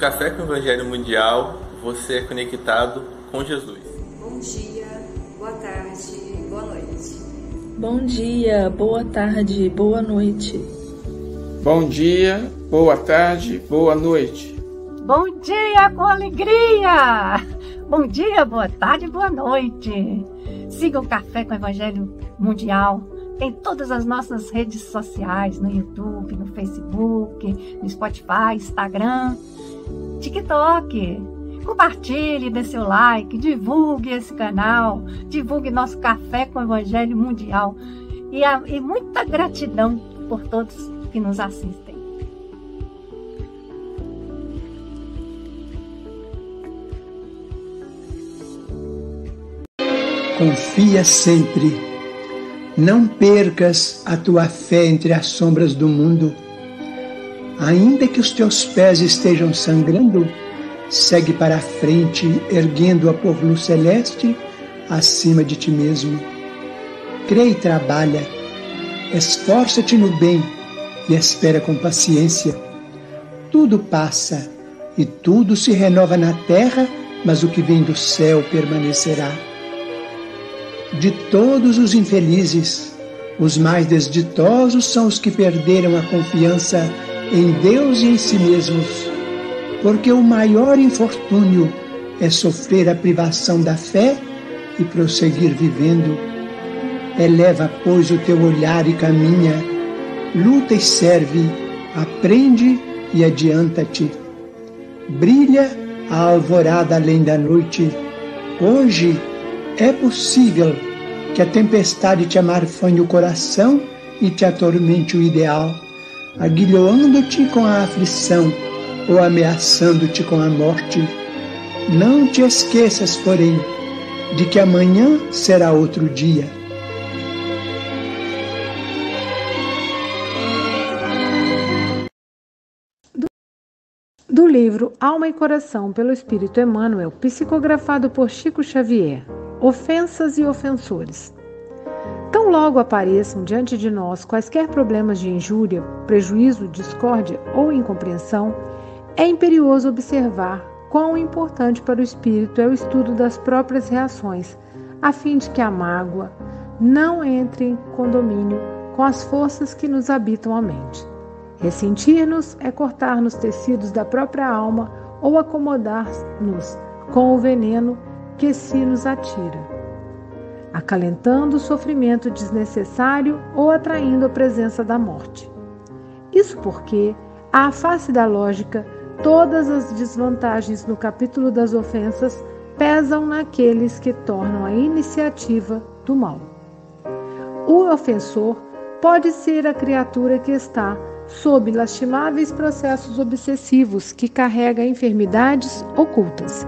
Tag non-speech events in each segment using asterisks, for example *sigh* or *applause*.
Café com o Evangelho Mundial, você é conectado com Jesus. Bom dia, boa tarde, boa noite. Bom dia, boa tarde, boa noite. Bom dia, boa tarde, boa noite. Bom dia com alegria! Bom dia, boa tarde, boa noite. Siga o Café com o Evangelho Mundial em todas as nossas redes sociais, no YouTube, no Facebook, no Spotify, Instagram, TikTok. Compartilhe, dê seu like, divulgue esse canal, divulgue nosso Café com o Evangelho Mundial. E, a, e muita gratidão por todos que nos assistem. Confia sempre não percas a tua fé entre as sombras do mundo. Ainda que os teus pés estejam sangrando, segue para a frente, erguendo-a por luz celeste acima de ti mesmo. Crê e trabalha, esforça-te no bem e espera com paciência. Tudo passa e tudo se renova na terra, mas o que vem do céu permanecerá de todos os infelizes, os mais desditosos são os que perderam a confiança em Deus e em si mesmos, porque o maior infortúnio é sofrer a privação da fé e prosseguir vivendo. Eleva, pois, o teu olhar e caminha, luta e serve, aprende e adianta-te. Brilha a alvorada além da noite. Hoje é possível que a tempestade te amarfanhe o coração e te atormente o ideal, aguilhoando-te com a aflição ou ameaçando-te com a morte. Não te esqueças, porém, de que amanhã será outro dia. Do livro Alma e Coração pelo Espírito Emmanuel, psicografado por Chico Xavier ofensas e ofensores. Tão logo apareçam diante de nós quaisquer problemas de injúria, prejuízo, discórdia ou incompreensão, é imperioso observar quão importante para o espírito é o estudo das próprias reações, a fim de que a mágoa não entre em condomínio com as forças que nos habitam a mente. Ressentir-nos é cortar nos tecidos da própria alma ou acomodar-nos com o veneno que se nos atira, acalentando o sofrimento desnecessário ou atraindo a presença da morte. Isso porque, à face da lógica, todas as desvantagens no capítulo das ofensas pesam naqueles que tornam a iniciativa do mal. O ofensor pode ser a criatura que está sob lastimáveis processos obsessivos que carrega enfermidades ocultas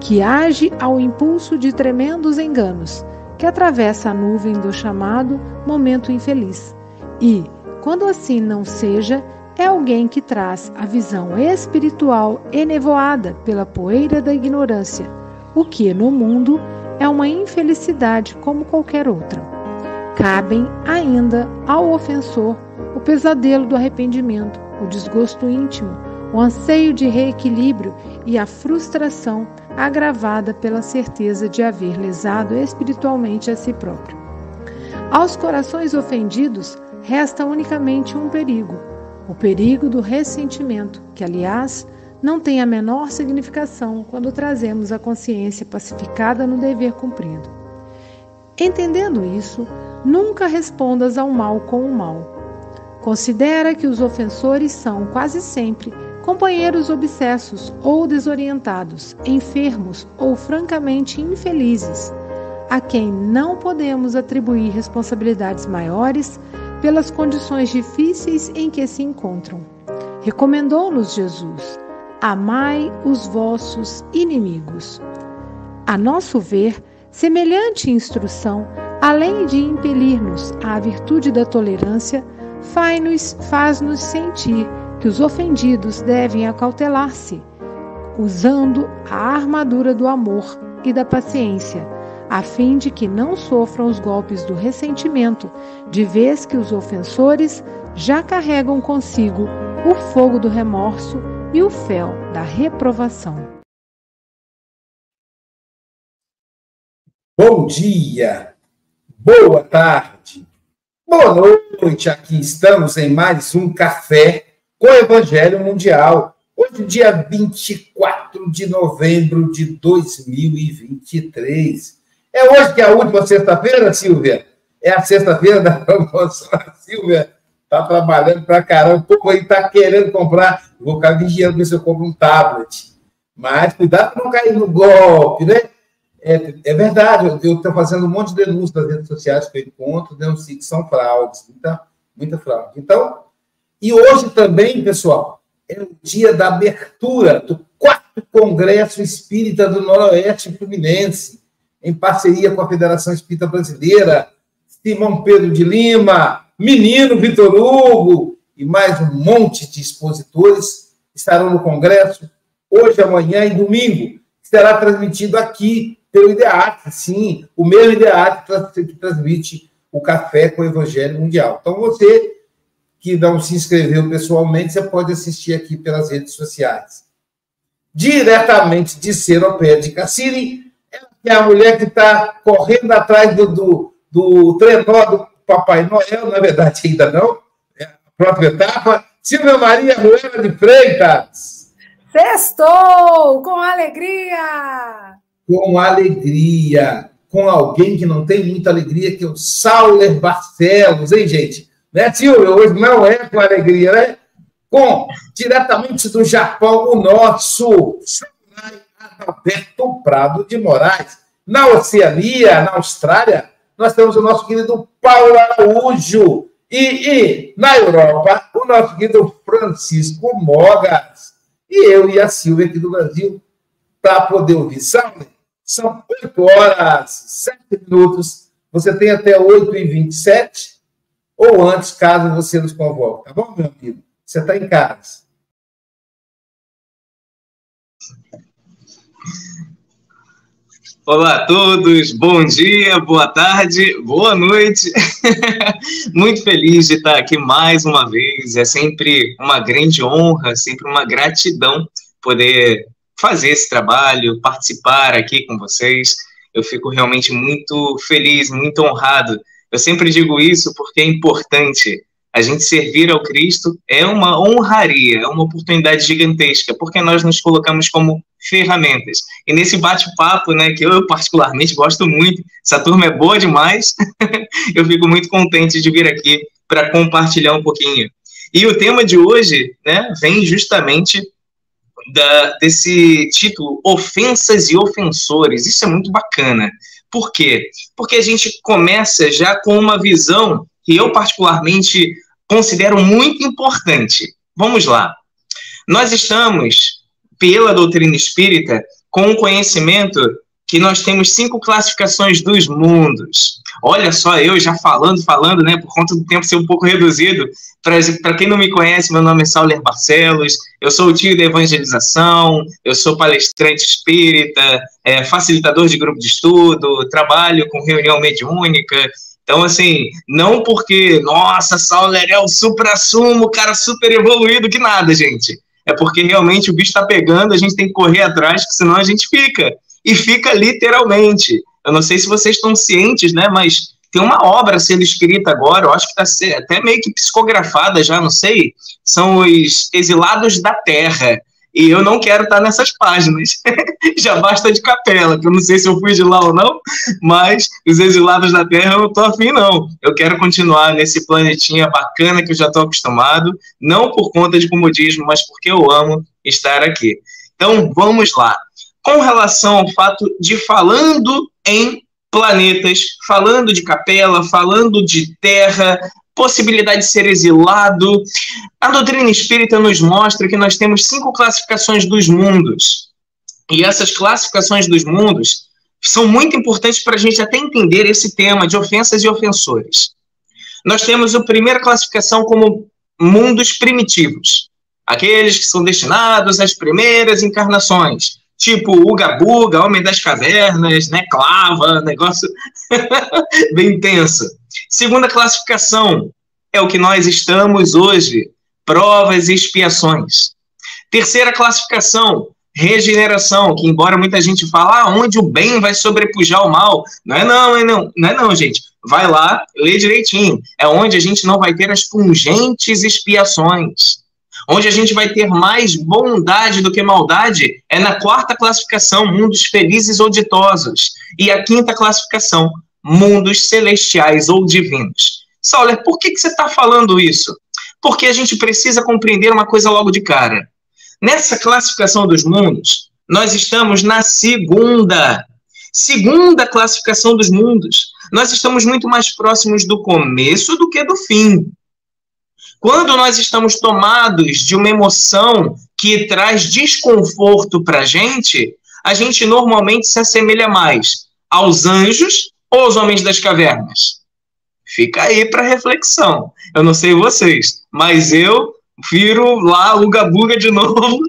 que age ao impulso de tremendos enganos, que atravessa a nuvem do chamado momento infeliz. E, quando assim não seja, é alguém que traz a visão espiritual enevoada pela poeira da ignorância, o que no mundo é uma infelicidade como qualquer outra. Cabem ainda ao ofensor o pesadelo do arrependimento, o desgosto íntimo, o anseio de reequilíbrio e a frustração agravada pela certeza de haver lesado espiritualmente a si próprio. Aos corações ofendidos resta unicamente um perigo, o perigo do ressentimento, que, aliás, não tem a menor significação quando trazemos a consciência pacificada no dever cumprido. Entendendo isso, nunca respondas ao mal com o mal. Considera que os ofensores são quase sempre companheiros obsessos ou desorientados, enfermos ou francamente infelizes, a quem não podemos atribuir responsabilidades maiores pelas condições difíceis em que se encontram. Recomendou-nos Jesus: Amai os vossos inimigos. A nosso ver, semelhante instrução, além de impelir-nos à virtude da tolerância, faz-nos sentir que os ofendidos devem acautelar-se, usando a armadura do amor e da paciência, a fim de que não sofram os golpes do ressentimento, de vez que os ofensores já carregam consigo o fogo do remorso e o fel da reprovação. Bom dia, boa tarde, boa noite. Aqui estamos em mais um café com o Evangelho Mundial. Hoje, dia 24 de novembro de 2023. É hoje que é a última sexta-feira, Silvia? É a sexta-feira da promoção. A *laughs* Silvia está trabalhando para caramba. O povo aí está querendo comprar. Vou ficar vigiando ver se eu compro um tablet. Mas cuidado para não cair no golpe, né? É, é verdade, eu estou fazendo um monte de denúncias nas redes sociais que eu encontro, denuncio que são fraudes, muita, muita fraude. Então, e hoje também, pessoal, é o dia da abertura do quarto Congresso Espírita do Noroeste Fluminense, em parceria com a Federação Espírita Brasileira, Simão Pedro de Lima, Menino Vitor Hugo e mais um monte de expositores estarão no Congresso hoje, amanhã e domingo. Será transmitido aqui pelo IDEAT, sim, o mesmo IDEAT que transmite o Café com o Evangelho Mundial. Então, você que não se inscreveu pessoalmente, você pode assistir aqui pelas redes sociais. Diretamente de Seropé de Cassini, é a mulher que está correndo atrás do, do, do trenó do Papai Noel, na verdade ainda não, é a própria etapa, Silvia Maria Ruela de Freitas. Sextou com alegria! com alegria, com alguém que não tem muita alegria, que é o Sauler Barcelos, hein, gente? Né, Silvio? Hoje não é com alegria, né? Com, diretamente do Japão, o nosso samurai Adalberto Prado de Moraes. Na Oceania, na Austrália, nós temos o nosso querido Paulo Araújo. E, e na Europa, o nosso querido Francisco Mogas. E eu e a Silvia aqui do Brasil, para poder ouvir. Sauler, são 8 horas, 7 minutos. Você tem até 8 e 27 ou antes, caso você nos convoque. Tá bom, meu amigo? Você está em casa. Olá a todos, bom dia, boa tarde, boa noite. *laughs* Muito feliz de estar aqui mais uma vez. É sempre uma grande honra, sempre uma gratidão poder fazer esse trabalho, participar aqui com vocês. Eu fico realmente muito feliz, muito honrado. Eu sempre digo isso porque é importante. A gente servir ao Cristo é uma honraria, é uma oportunidade gigantesca, porque nós nos colocamos como ferramentas. E nesse bate-papo, né, que eu particularmente gosto muito, essa turma é boa demais, *laughs* eu fico muito contente de vir aqui para compartilhar um pouquinho. E o tema de hoje, né, vem justamente da, desse título, Ofensas e Ofensores. Isso é muito bacana. Por quê? Porque a gente começa já com uma visão que eu, particularmente, considero muito importante. Vamos lá. Nós estamos, pela doutrina espírita, com um conhecimento que nós temos cinco classificações dos mundos. Olha só, eu já falando, falando, né, por conta do tempo ser um pouco reduzido. Para quem não me conhece, meu nome é Sauler Barcelos, eu sou o tio da evangelização, eu sou palestrante espírita, é, facilitador de grupo de estudo, trabalho com reunião mediúnica. Então, assim, não porque, nossa, Sauler é o supra-sumo, cara super evoluído, que nada, gente. É porque realmente o bicho está pegando, a gente tem que correr atrás, senão a gente fica e fica literalmente. Eu não sei se vocês estão cientes, né? Mas tem uma obra sendo escrita agora, eu acho que está até meio que psicografada já, não sei. São os Exilados da Terra. E eu não quero estar nessas páginas. *laughs* já basta de capela, que eu não sei se eu fui de lá ou não, mas os Exilados da Terra eu não estou afim, não. Eu quero continuar nesse planetinha bacana que eu já estou acostumado, não por conta de comodismo, mas porque eu amo estar aqui. Então, vamos lá com relação ao fato de falando em planetas, falando de capela, falando de terra, possibilidade de ser exilado. A doutrina espírita nos mostra que nós temos cinco classificações dos mundos. E essas classificações dos mundos são muito importantes para a gente até entender esse tema de ofensas e ofensores. Nós temos a primeira classificação como mundos primitivos, aqueles que são destinados às primeiras encarnações, tipo Uga Buga, Homem das Cavernas, né? Clava, negócio *laughs* bem tenso. Segunda classificação, É o que nós estamos hoje. Provas e expiações. Terceira classificação, regeneração, que embora muita gente fale, ah, onde o bem vai sobrepujar o mal. Não é não, é não, não é não, gente. Vai lá, lê direitinho. É onde a gente não vai ter as pungentes expiações. Onde a gente vai ter mais bondade do que maldade é na quarta classificação, mundos felizes ou ditosos. E a quinta classificação, mundos celestiais ou divinos. Sauler, por que, que você está falando isso? Porque a gente precisa compreender uma coisa logo de cara. Nessa classificação dos mundos, nós estamos na segunda. Segunda classificação dos mundos. Nós estamos muito mais próximos do começo do que do fim. Quando nós estamos tomados de uma emoção que traz desconforto para a gente, a gente normalmente se assemelha mais aos anjos ou aos homens das cavernas? Fica aí para reflexão. Eu não sei vocês, mas eu viro lá o Gabuga de *laughs* novo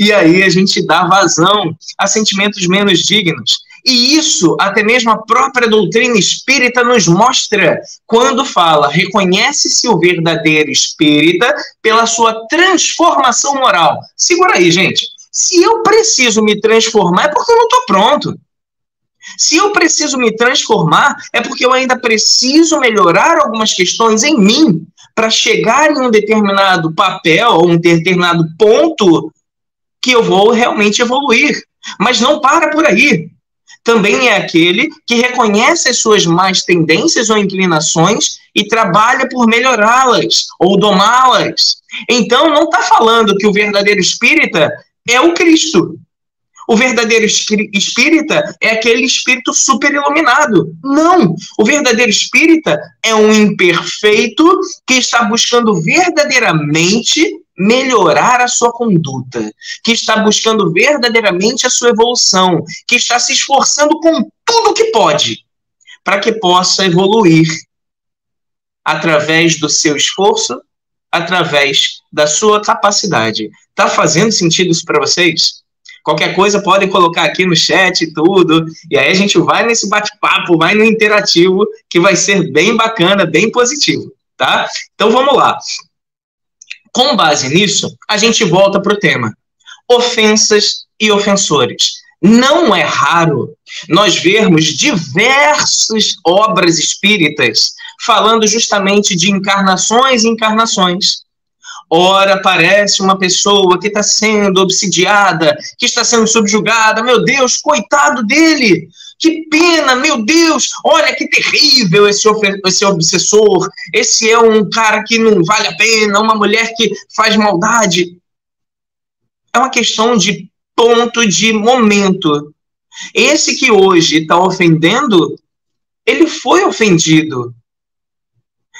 e aí a gente dá vazão a sentimentos menos dignos. E isso, até mesmo a própria doutrina espírita nos mostra quando fala: reconhece-se o verdadeiro espírita pela sua transformação moral. Segura aí, gente. Se eu preciso me transformar, é porque eu não estou pronto. Se eu preciso me transformar, é porque eu ainda preciso melhorar algumas questões em mim para chegar em um determinado papel ou um determinado ponto que eu vou realmente evoluir. Mas não para por aí também é aquele que reconhece as suas más tendências ou inclinações e trabalha por melhorá-las ou domá-las. Então, não está falando que o verdadeiro espírita é o Cristo. O verdadeiro espírita é aquele espírito super iluminado. Não! O verdadeiro espírita é um imperfeito que está buscando verdadeiramente melhorar a sua conduta, que está buscando verdadeiramente a sua evolução, que está se esforçando com tudo que pode para que possa evoluir através do seu esforço, através da sua capacidade. Tá fazendo sentido isso para vocês? Qualquer coisa podem colocar aqui no chat e tudo, e aí a gente vai nesse bate-papo, vai no interativo, que vai ser bem bacana, bem positivo, tá? Então vamos lá. Com base nisso, a gente volta para o tema: ofensas e ofensores. Não é raro nós vermos diversas obras espíritas falando justamente de encarnações e encarnações. Ora, aparece uma pessoa que está sendo obsidiada, que está sendo subjugada. Meu Deus, coitado dele! Que pena, meu Deus, olha que terrível esse, esse obsessor. Esse é um cara que não vale a pena, uma mulher que faz maldade. É uma questão de ponto de momento. Esse que hoje está ofendendo, ele foi ofendido.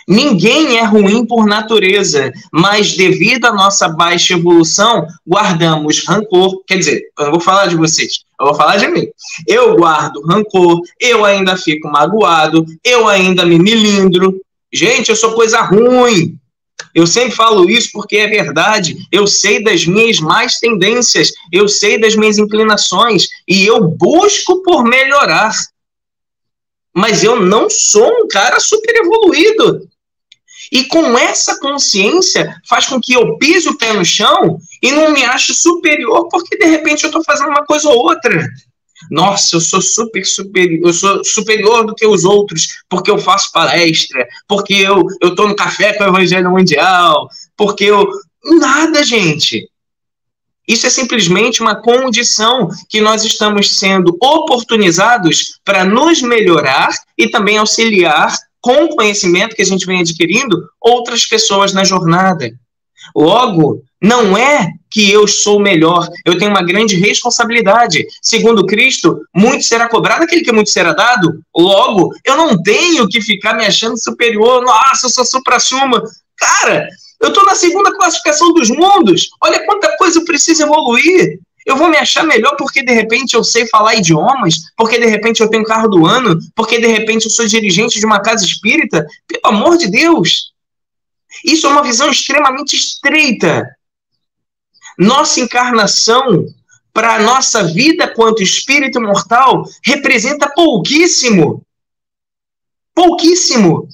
Ninguém é ruim por natureza, mas devido à nossa baixa evolução, guardamos rancor. Quer dizer, eu não vou falar de vocês, eu vou falar de mim. Eu guardo rancor, eu ainda fico magoado, eu ainda me milindro. Gente, eu sou coisa ruim. Eu sempre falo isso porque é verdade. Eu sei das minhas más tendências, eu sei das minhas inclinações e eu busco por melhorar. Mas eu não sou um cara super evoluído. E com essa consciência faz com que eu pise o pé no chão e não me ache superior porque de repente eu estou fazendo uma coisa ou outra. Nossa, eu sou super superior, eu sou superior do que os outros porque eu faço palestra, porque eu eu no café com o Evangelho Mundial, porque eu nada, gente. Isso é simplesmente uma condição que nós estamos sendo oportunizados para nos melhorar e também auxiliar com o conhecimento que a gente vem adquirindo, outras pessoas na jornada. Logo, não é que eu sou melhor, eu tenho uma grande responsabilidade. Segundo Cristo, muito será cobrado aquele que muito será dado. Logo, eu não tenho que ficar me achando superior. Nossa, eu sou supra-suma. Cara, eu estou na segunda classificação dos mundos. Olha quanta coisa eu preciso evoluir. Eu vou me achar melhor porque de repente eu sei falar idiomas, porque de repente eu tenho carro do ano, porque de repente eu sou dirigente de uma casa espírita. Pelo amor de Deus! Isso é uma visão extremamente estreita. Nossa encarnação para a nossa vida quanto espírito mortal representa pouquíssimo. Pouquíssimo.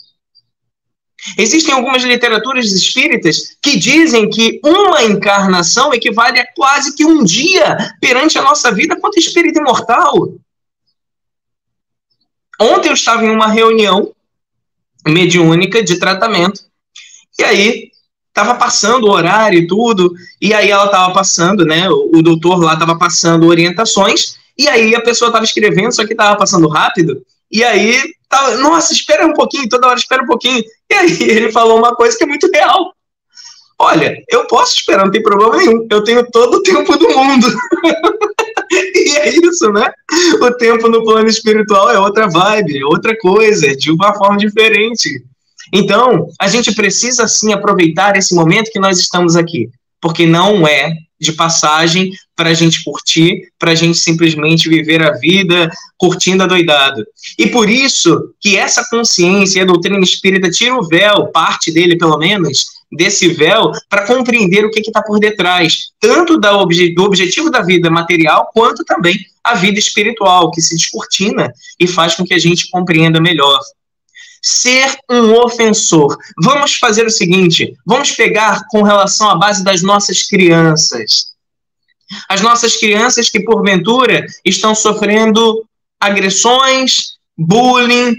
Existem algumas literaturas espíritas que dizem que uma encarnação equivale a quase que um dia perante a nossa vida quanto espírito imortal. Ontem eu estava em uma reunião mediúnica de tratamento, e aí estava passando o horário e tudo, e aí ela estava passando, né? O, doutor lá estava passando orientações, e aí a pessoa estava escrevendo, só que estava passando rápido, e aí nossa, espera um pouquinho, toda hora espera um pouquinho. E aí ele falou uma coisa que é muito real. Olha, eu posso esperar, não tem problema nenhum. Eu tenho todo o tempo do mundo. *laughs* e é isso, né? O tempo no plano espiritual é outra vibe, é outra coisa, é de uma forma diferente. Então, a gente precisa sim aproveitar esse momento que nós estamos aqui, porque não é de passagem para a gente curtir, para a gente simplesmente viver a vida curtindo a doidado. E por isso que essa consciência e a doutrina espírita tira o véu, parte dele pelo menos, desse véu, para compreender o que está por detrás, tanto da obje do objetivo da vida material, quanto também a vida espiritual, que se descortina e faz com que a gente compreenda melhor ser um ofensor. Vamos fazer o seguinte: vamos pegar com relação à base das nossas crianças. As nossas crianças que, porventura, estão sofrendo agressões, bullying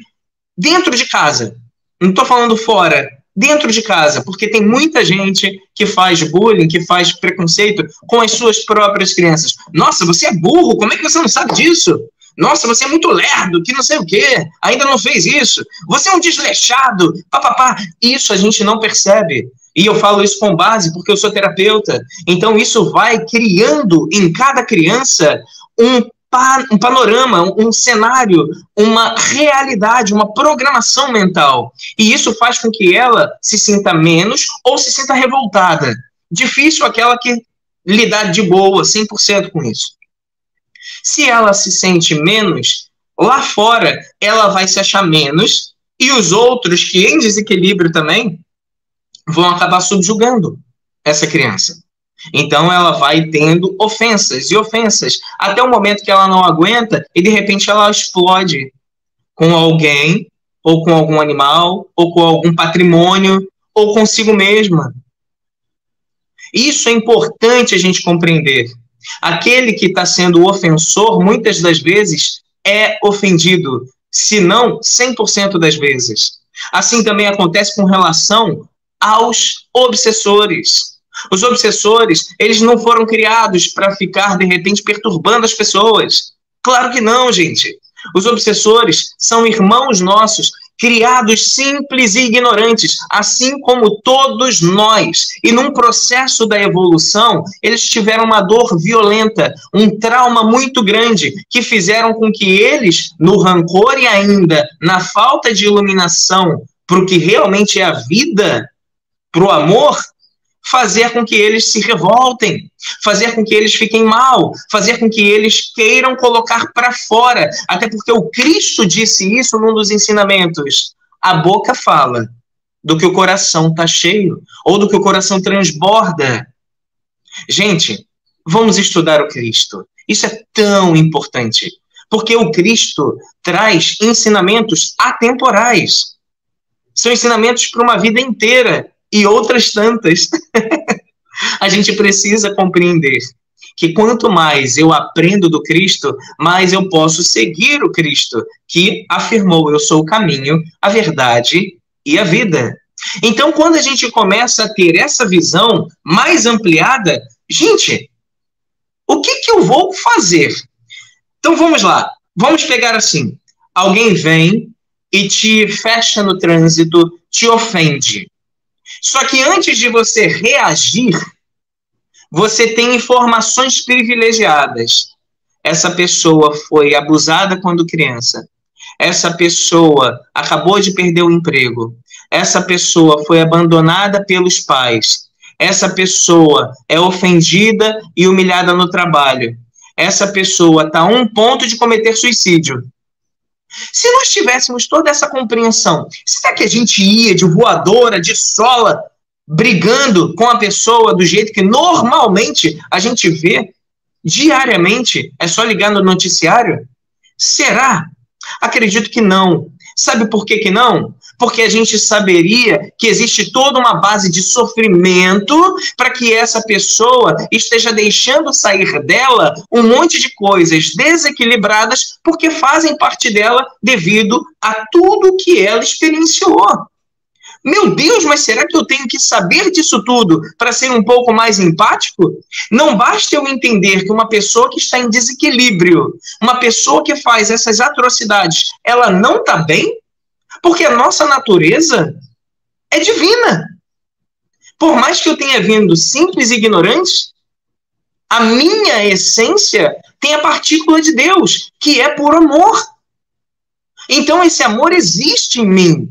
dentro de casa. Não estou falando fora, dentro de casa, porque tem muita gente que faz bullying, que faz preconceito com as suas próprias crianças. Nossa, você é burro, como é que você não sabe disso? Nossa, você é muito lerdo, que não sei o quê, ainda não fez isso. Você é um desleixado, papapá. Isso a gente não percebe. E eu falo isso com base porque eu sou terapeuta. Então isso vai criando em cada criança um, pa um panorama, um, um cenário, uma realidade, uma programação mental. E isso faz com que ela se sinta menos ou se sinta revoltada. Difícil aquela que lidar de boa 100% com isso. Se ela se sente menos, lá fora ela vai se achar menos e os outros que em desequilíbrio também vão acabar subjugando essa criança. Então ela vai tendo ofensas e ofensas até o momento que ela não aguenta e de repente ela explode com alguém ou com algum animal ou com algum patrimônio ou consigo mesma. Isso é importante a gente compreender. Aquele que está sendo ofensor, muitas das vezes, é ofendido, se não 100% das vezes. Assim também acontece com relação aos obsessores. Os obsessores, eles não foram criados para ficar, de repente, perturbando as pessoas. Claro que não, gente. Os obsessores são irmãos nossos criados simples e ignorantes, assim como todos nós. E num processo da evolução, eles tiveram uma dor violenta, um trauma muito grande, que fizeram com que eles, no rancor e ainda na falta de iluminação para o que realmente é a vida, para o amor, fazer com que eles se revoltem, fazer com que eles fiquem mal, fazer com que eles queiram colocar para fora. Até porque o Cristo disse isso num dos ensinamentos. A boca fala do que o coração está cheio, ou do que o coração transborda. Gente, vamos estudar o Cristo. Isso é tão importante, porque o Cristo traz ensinamentos atemporais. São ensinamentos para uma vida inteira e outras tantas. *laughs* a gente precisa compreender que quanto mais eu aprendo do Cristo, mais eu posso seguir o Cristo, que afirmou: Eu sou o caminho, a verdade e a vida. Então, quando a gente começa a ter essa visão mais ampliada, gente, o que, que eu vou fazer? Então, vamos lá. Vamos pegar assim: alguém vem e te fecha no trânsito, te ofende. Só que antes de você reagir, você tem informações privilegiadas. Essa pessoa foi abusada quando criança. Essa pessoa acabou de perder o emprego. Essa pessoa foi abandonada pelos pais. Essa pessoa é ofendida e humilhada no trabalho. Essa pessoa está a um ponto de cometer suicídio. Se nós tivéssemos toda essa compreensão, será que a gente ia de voadora, de sola, brigando com a pessoa do jeito que normalmente a gente vê diariamente? É só ligar no noticiário? Será? Acredito que não. Sabe por que, que não? Porque a gente saberia que existe toda uma base de sofrimento para que essa pessoa esteja deixando sair dela um monte de coisas desequilibradas porque fazem parte dela devido a tudo que ela experienciou. Meu Deus, mas será que eu tenho que saber disso tudo para ser um pouco mais empático? Não basta eu entender que uma pessoa que está em desequilíbrio, uma pessoa que faz essas atrocidades, ela não está bem? Porque a nossa natureza é divina. Por mais que eu tenha vindo simples e ignorante, a minha essência tem a partícula de Deus, que é por amor. Então esse amor existe em mim.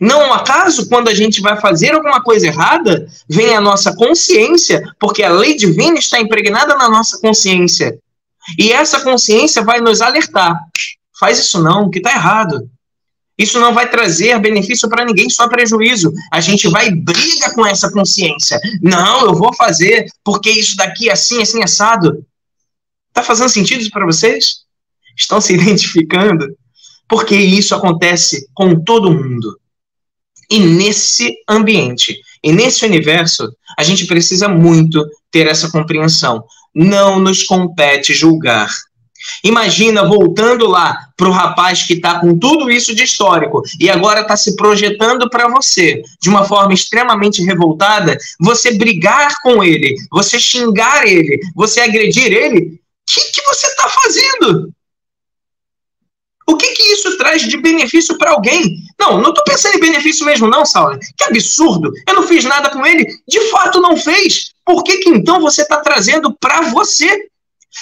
Não acaso, quando a gente vai fazer alguma coisa errada, vem a nossa consciência, porque a lei divina está impregnada na nossa consciência. E essa consciência vai nos alertar. Faz isso não, que está errado. Isso não vai trazer benefício para ninguém, só prejuízo. A gente vai e briga com essa consciência. Não, eu vou fazer, porque isso daqui é assim, assim, assado. Está fazendo sentido para vocês? Estão se *laughs* identificando? Porque isso acontece com todo mundo. E nesse ambiente, e nesse universo, a gente precisa muito ter essa compreensão. Não nos compete julgar. Imagina voltando lá para o rapaz que está com tudo isso de histórico e agora está se projetando para você de uma forma extremamente revoltada, você brigar com ele, você xingar ele, você agredir ele. O que, que você está fazendo? O que, que isso traz de benefício para alguém? Não, não estou pensando em benefício mesmo, não, Saulo. Que absurdo! Eu não fiz nada com ele. De fato, não fez. Por que, que então você está trazendo para você?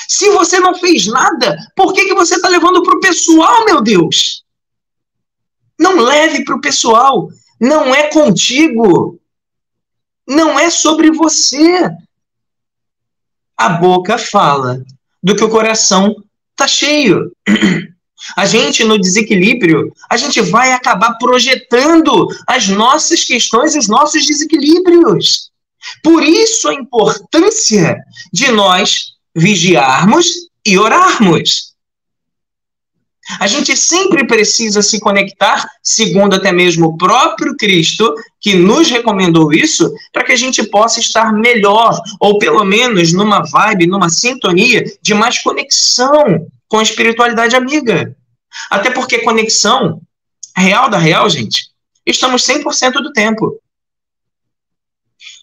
Se você não fez nada, por que, que você está levando para o pessoal, meu Deus? Não leve para o pessoal. Não é contigo. Não é sobre você. A boca fala do que o coração está cheio. A gente, no desequilíbrio, a gente vai acabar projetando as nossas questões os nossos desequilíbrios. Por isso a importância de nós vigiarmos e orarmos. A gente sempre precisa se conectar, segundo até mesmo o próprio Cristo, que nos recomendou isso, para que a gente possa estar melhor, ou pelo menos numa vibe, numa sintonia de mais conexão com a espiritualidade amiga. Até porque conexão real da real, gente, estamos 100% do tempo.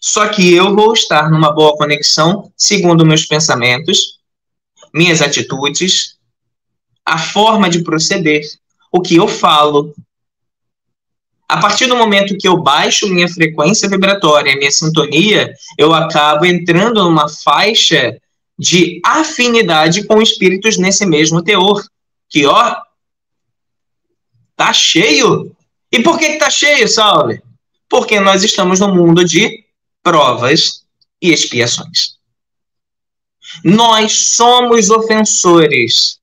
Só que eu vou estar numa boa conexão segundo meus pensamentos, minhas atitudes, a forma de proceder, o que eu falo. A partir do momento que eu baixo minha frequência vibratória, minha sintonia, eu acabo entrando numa faixa de afinidade com espíritos nesse mesmo teor. Que, ó, tá cheio. E por que, que tá cheio, Salve? Porque nós estamos no mundo de provas e expiações. Nós somos ofensores.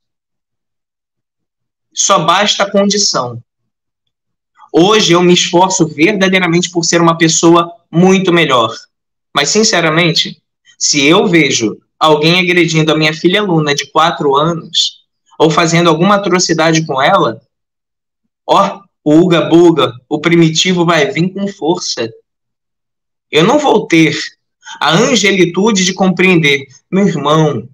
Só basta a condição. Hoje eu me esforço verdadeiramente por ser uma pessoa muito melhor. Mas, sinceramente, se eu vejo alguém agredindo a minha filha Luna de quatro anos, ou fazendo alguma atrocidade com ela, ó, o Uga Buga, o primitivo vai vir com força. Eu não vou ter a angelitude de compreender, meu irmão,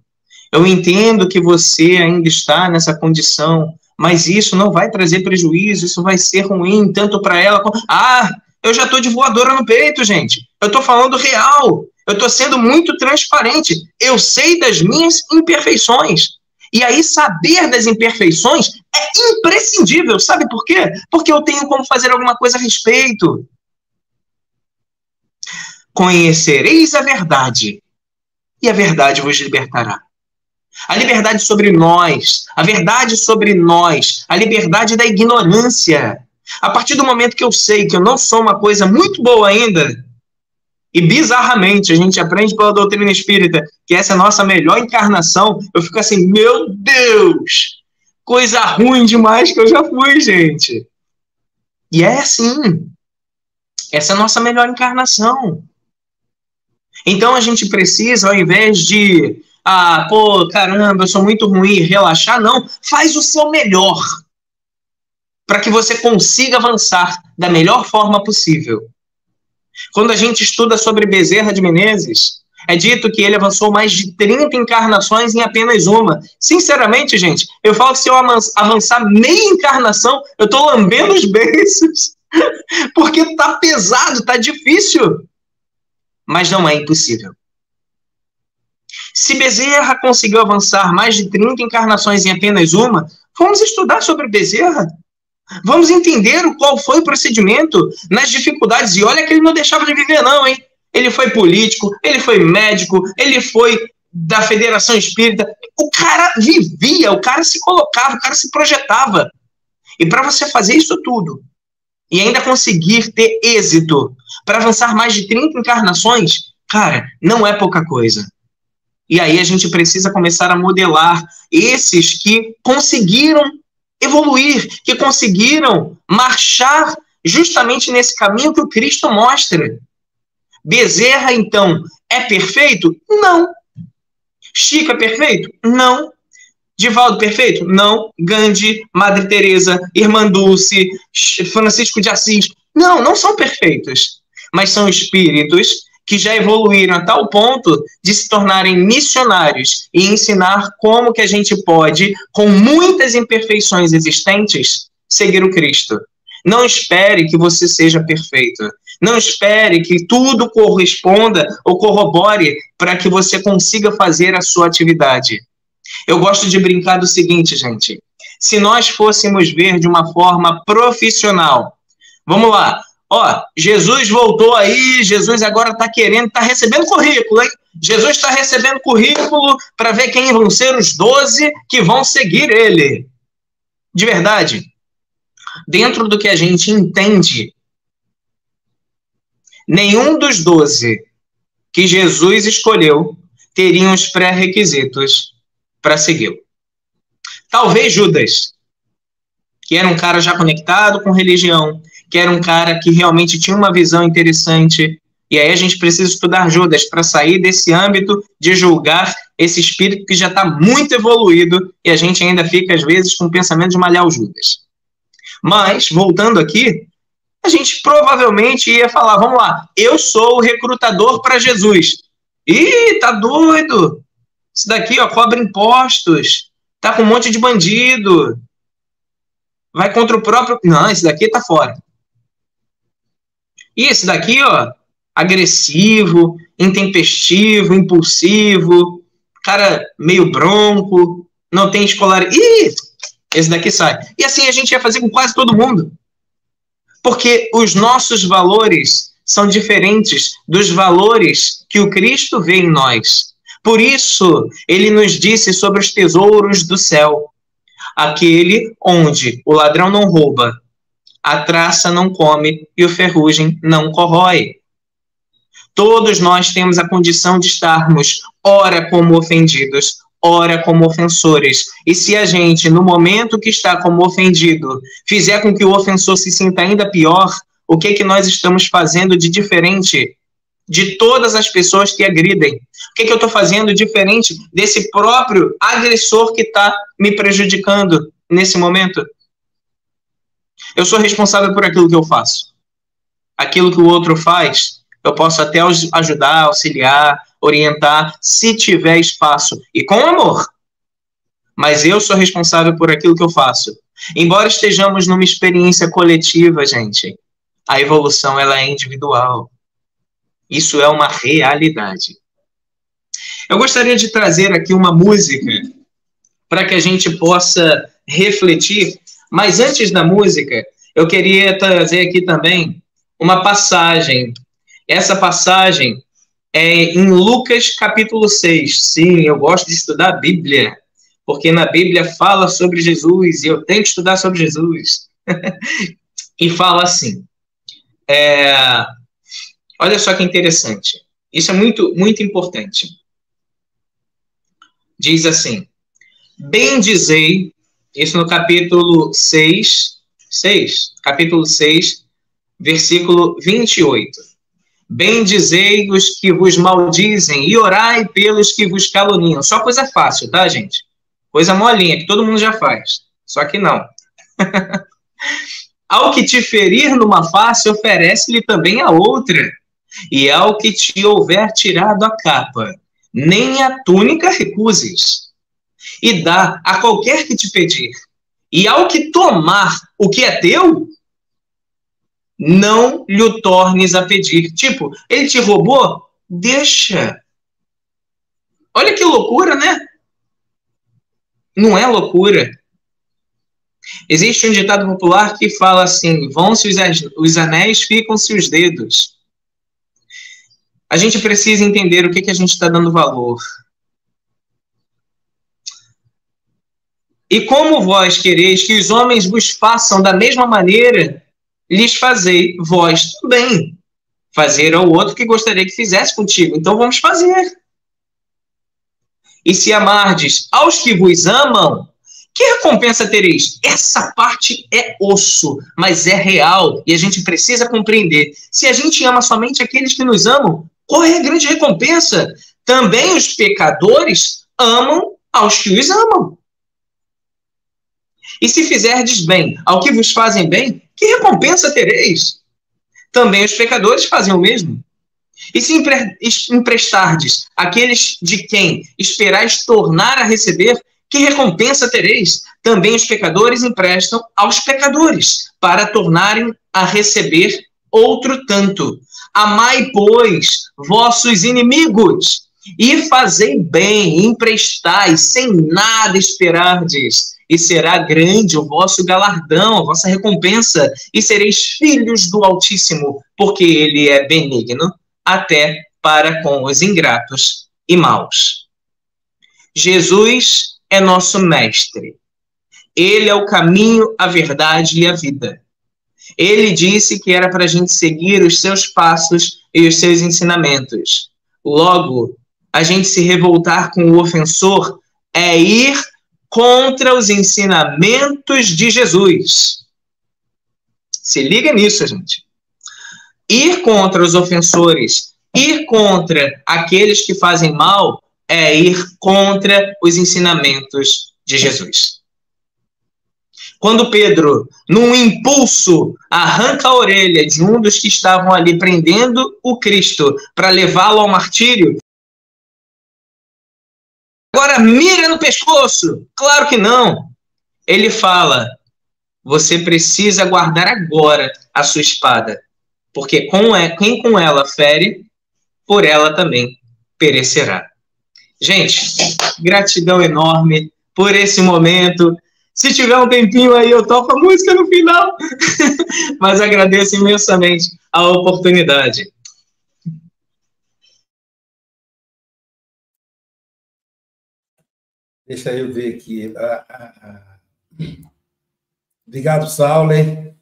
eu entendo que você ainda está nessa condição, mas isso não vai trazer prejuízo, isso vai ser ruim tanto para ela como. Ah, eu já estou de voadora no peito, gente. Eu estou falando real. Eu estou sendo muito transparente. Eu sei das minhas imperfeições. E aí, saber das imperfeições é imprescindível. Sabe por quê? Porque eu tenho como fazer alguma coisa a respeito. Conhecereis a verdade, e a verdade vos libertará. A liberdade sobre nós, a verdade sobre nós, a liberdade da ignorância. A partir do momento que eu sei que eu não sou uma coisa muito boa ainda, e bizarramente, a gente aprende pela doutrina espírita que essa é a nossa melhor encarnação. Eu fico assim, meu Deus! Coisa ruim demais que eu já fui, gente. E é assim. Essa é a nossa melhor encarnação. Então a gente precisa, ao invés de, ah, pô, caramba, eu sou muito ruim, relaxar, não. Faz o seu melhor. para que você consiga avançar da melhor forma possível. Quando a gente estuda sobre Bezerra de Menezes, é dito que ele avançou mais de 30 encarnações em apenas uma. Sinceramente, gente, eu falo que se eu avançar meia encarnação, eu estou lambendo os *laughs* beiços. Porque tá pesado, tá difícil. Mas não é impossível. Se Bezerra conseguiu avançar mais de 30 encarnações em apenas uma, vamos estudar sobre Bezerra. Vamos entender qual foi o procedimento nas dificuldades. E olha que ele não deixava de viver, não, hein? Ele foi político, ele foi médico, ele foi da Federação Espírita. O cara vivia, o cara se colocava, o cara se projetava. E para você fazer isso tudo e ainda conseguir ter êxito para avançar mais de 30 encarnações, cara, não é pouca coisa. E aí a gente precisa começar a modelar esses que conseguiram evoluir, que conseguiram marchar justamente nesse caminho que o Cristo mostra. Bezerra, então, é perfeito? Não. Chico é perfeito? Não. Divaldo perfeito? Não. Gandhi, Madre Teresa, Irmã Dulce, Francisco de Assis? Não, não são perfeitos. Mas são espíritos que já evoluíram a tal ponto de se tornarem missionários e ensinar como que a gente pode, com muitas imperfeições existentes, seguir o Cristo. Não espere que você seja perfeito. Não espere que tudo corresponda ou corrobore para que você consiga fazer a sua atividade. Eu gosto de brincar do seguinte, gente. Se nós fôssemos ver de uma forma profissional, vamos lá, Ó, Jesus voltou aí, Jesus agora está querendo, está recebendo currículo, hein? Jesus está recebendo currículo para ver quem vão ser os doze que vão seguir ele. De verdade, dentro do que a gente entende, nenhum dos doze que Jesus escolheu teriam os pré-requisitos para segui-lo. Talvez Judas, que era um cara já conectado com religião, que era um cara que realmente tinha uma visão interessante. E aí a gente precisa estudar Judas para sair desse âmbito de julgar esse espírito que já está muito evoluído e a gente ainda fica, às vezes, com o pensamento de malhar o Judas. Mas, voltando aqui, a gente provavelmente ia falar: vamos lá, eu sou o recrutador para Jesus. Ih, tá doido! Isso daqui, ó, cobra impostos, tá com um monte de bandido, vai contra o próprio. Não, esse daqui tá fora. E esse daqui, ó, agressivo, intempestivo, impulsivo, cara meio bronco, não tem escolar. Ih, esse daqui sai. E assim a gente ia fazer com quase todo mundo. Porque os nossos valores são diferentes dos valores que o Cristo vê em nós. Por isso, ele nos disse sobre os tesouros do céu, aquele onde o ladrão não rouba, a traça não come e o ferrugem não corrói. Todos nós temos a condição de estarmos, ora como ofendidos, ora como ofensores. E se a gente, no momento que está como ofendido, fizer com que o ofensor se sinta ainda pior, o que, que nós estamos fazendo de diferente de todas as pessoas que agridem? O que, que eu estou fazendo diferente desse próprio agressor que está me prejudicando nesse momento? Eu sou responsável por aquilo que eu faço. Aquilo que o outro faz, eu posso até ajudar, auxiliar, orientar, se tiver espaço e com amor. Mas eu sou responsável por aquilo que eu faço. Embora estejamos numa experiência coletiva, gente, a evolução ela é individual. Isso é uma realidade. Eu gostaria de trazer aqui uma música para que a gente possa refletir mas antes da música, eu queria trazer aqui também uma passagem. Essa passagem é em Lucas capítulo 6. Sim, eu gosto de estudar a Bíblia, porque na Bíblia fala sobre Jesus e eu tenho que estudar sobre Jesus. *laughs* e fala assim: é, olha só que interessante. Isso é muito, muito importante. Diz assim: Bendizei isso no capítulo 6, 6, capítulo 6, versículo 28. Bendizei os que vos maldizem e orai pelos que vos caluniam. Só coisa fácil, tá, gente? Coisa molinha, que todo mundo já faz. Só que não. *laughs* Ao que te ferir numa face, oferece-lhe também a outra. E ao que te houver tirado a capa, nem a túnica recuses. E dá a qualquer que te pedir. E ao que tomar o que é teu, não lhe tornes a pedir. Tipo, ele te roubou? Deixa. Olha que loucura, né? Não é loucura. Existe um ditado popular que fala assim: vão-se os anéis, ficam-se os dedos. A gente precisa entender o que, que a gente está dando valor. E como vós quereis que os homens vos façam da mesma maneira, lhes fazei vós também. Fazer ao outro que gostaria que fizesse contigo. Então vamos fazer. E se amardes aos que vos amam, que recompensa tereis? Essa parte é osso, mas é real e a gente precisa compreender. Se a gente ama somente aqueles que nos amam, qual é a grande recompensa? Também os pecadores amam aos que os amam. E se fizerdes bem ao que vos fazem bem, que recompensa tereis? Também os pecadores fazem o mesmo. E se emprestardes aqueles de quem esperais tornar a receber, que recompensa tereis? Também os pecadores emprestam aos pecadores, para tornarem a receber outro tanto. Amai, pois, vossos inimigos, e fazei bem, emprestai, sem nada esperardes e será grande o vosso galardão, a vossa recompensa, e sereis filhos do Altíssimo, porque ele é benigno até para com os ingratos e maus. Jesus é nosso mestre. Ele é o caminho, a verdade e a vida. Ele disse que era para a gente seguir os seus passos e os seus ensinamentos. Logo, a gente se revoltar com o ofensor é ir contra os ensinamentos de Jesus. Se liga nisso, gente. Ir contra os ofensores, ir contra aqueles que fazem mal, é ir contra os ensinamentos de Jesus. Quando Pedro, num impulso, arranca a orelha de um dos que estavam ali prendendo o Cristo para levá-lo ao martírio, Agora, mira no pescoço. Claro que não. Ele fala: você precisa guardar agora a sua espada, porque com é, quem com ela fere, por ela também perecerá. Gente, gratidão enorme por esse momento. Se tiver um tempinho aí, eu toco a música no final. *laughs* Mas agradeço imensamente a oportunidade. Deixa eu ver aqui. Ah, ah, ah. Obrigado, Sauler,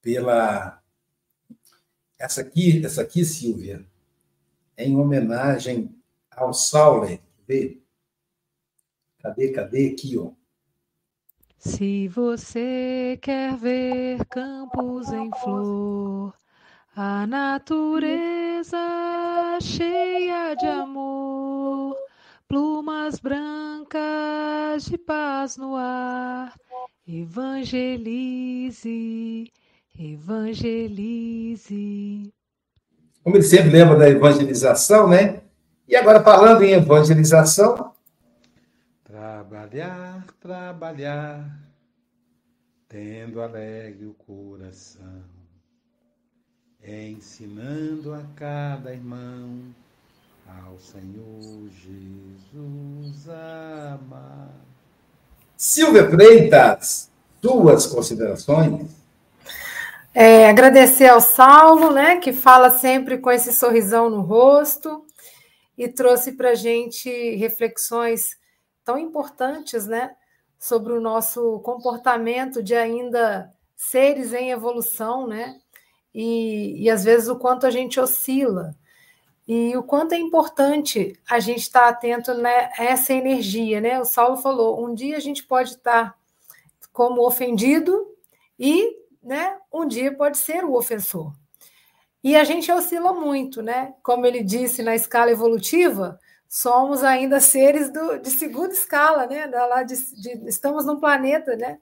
pela. Essa aqui, essa aqui, Silvia, é em homenagem ao Sauler. Cadê, cadê? Aqui, ó. Se você quer ver campos em flor, a natureza cheia de amor plumas brancas de paz no ar. Evangelize, evangelize. Como ele sempre lembra da evangelização, né? E agora, falando em evangelização. Trabalhar, trabalhar, tendo alegre o coração, ensinando a cada irmão ao Senhor Jesus amar. Silvia Freitas, duas considerações. É, agradecer ao Saulo, né, que fala sempre com esse sorrisão no rosto e trouxe para a gente reflexões tão importantes, né, sobre o nosso comportamento de ainda seres em evolução, né, e, e às vezes o quanto a gente oscila e o quanto é importante a gente estar atento né, a essa energia, né? O Saulo falou: um dia a gente pode estar como ofendido e né, um dia pode ser o ofensor. E a gente oscila muito, né? Como ele disse na escala evolutiva, somos ainda seres do, de segunda escala, né? Da, lá de, de, estamos num planeta, né?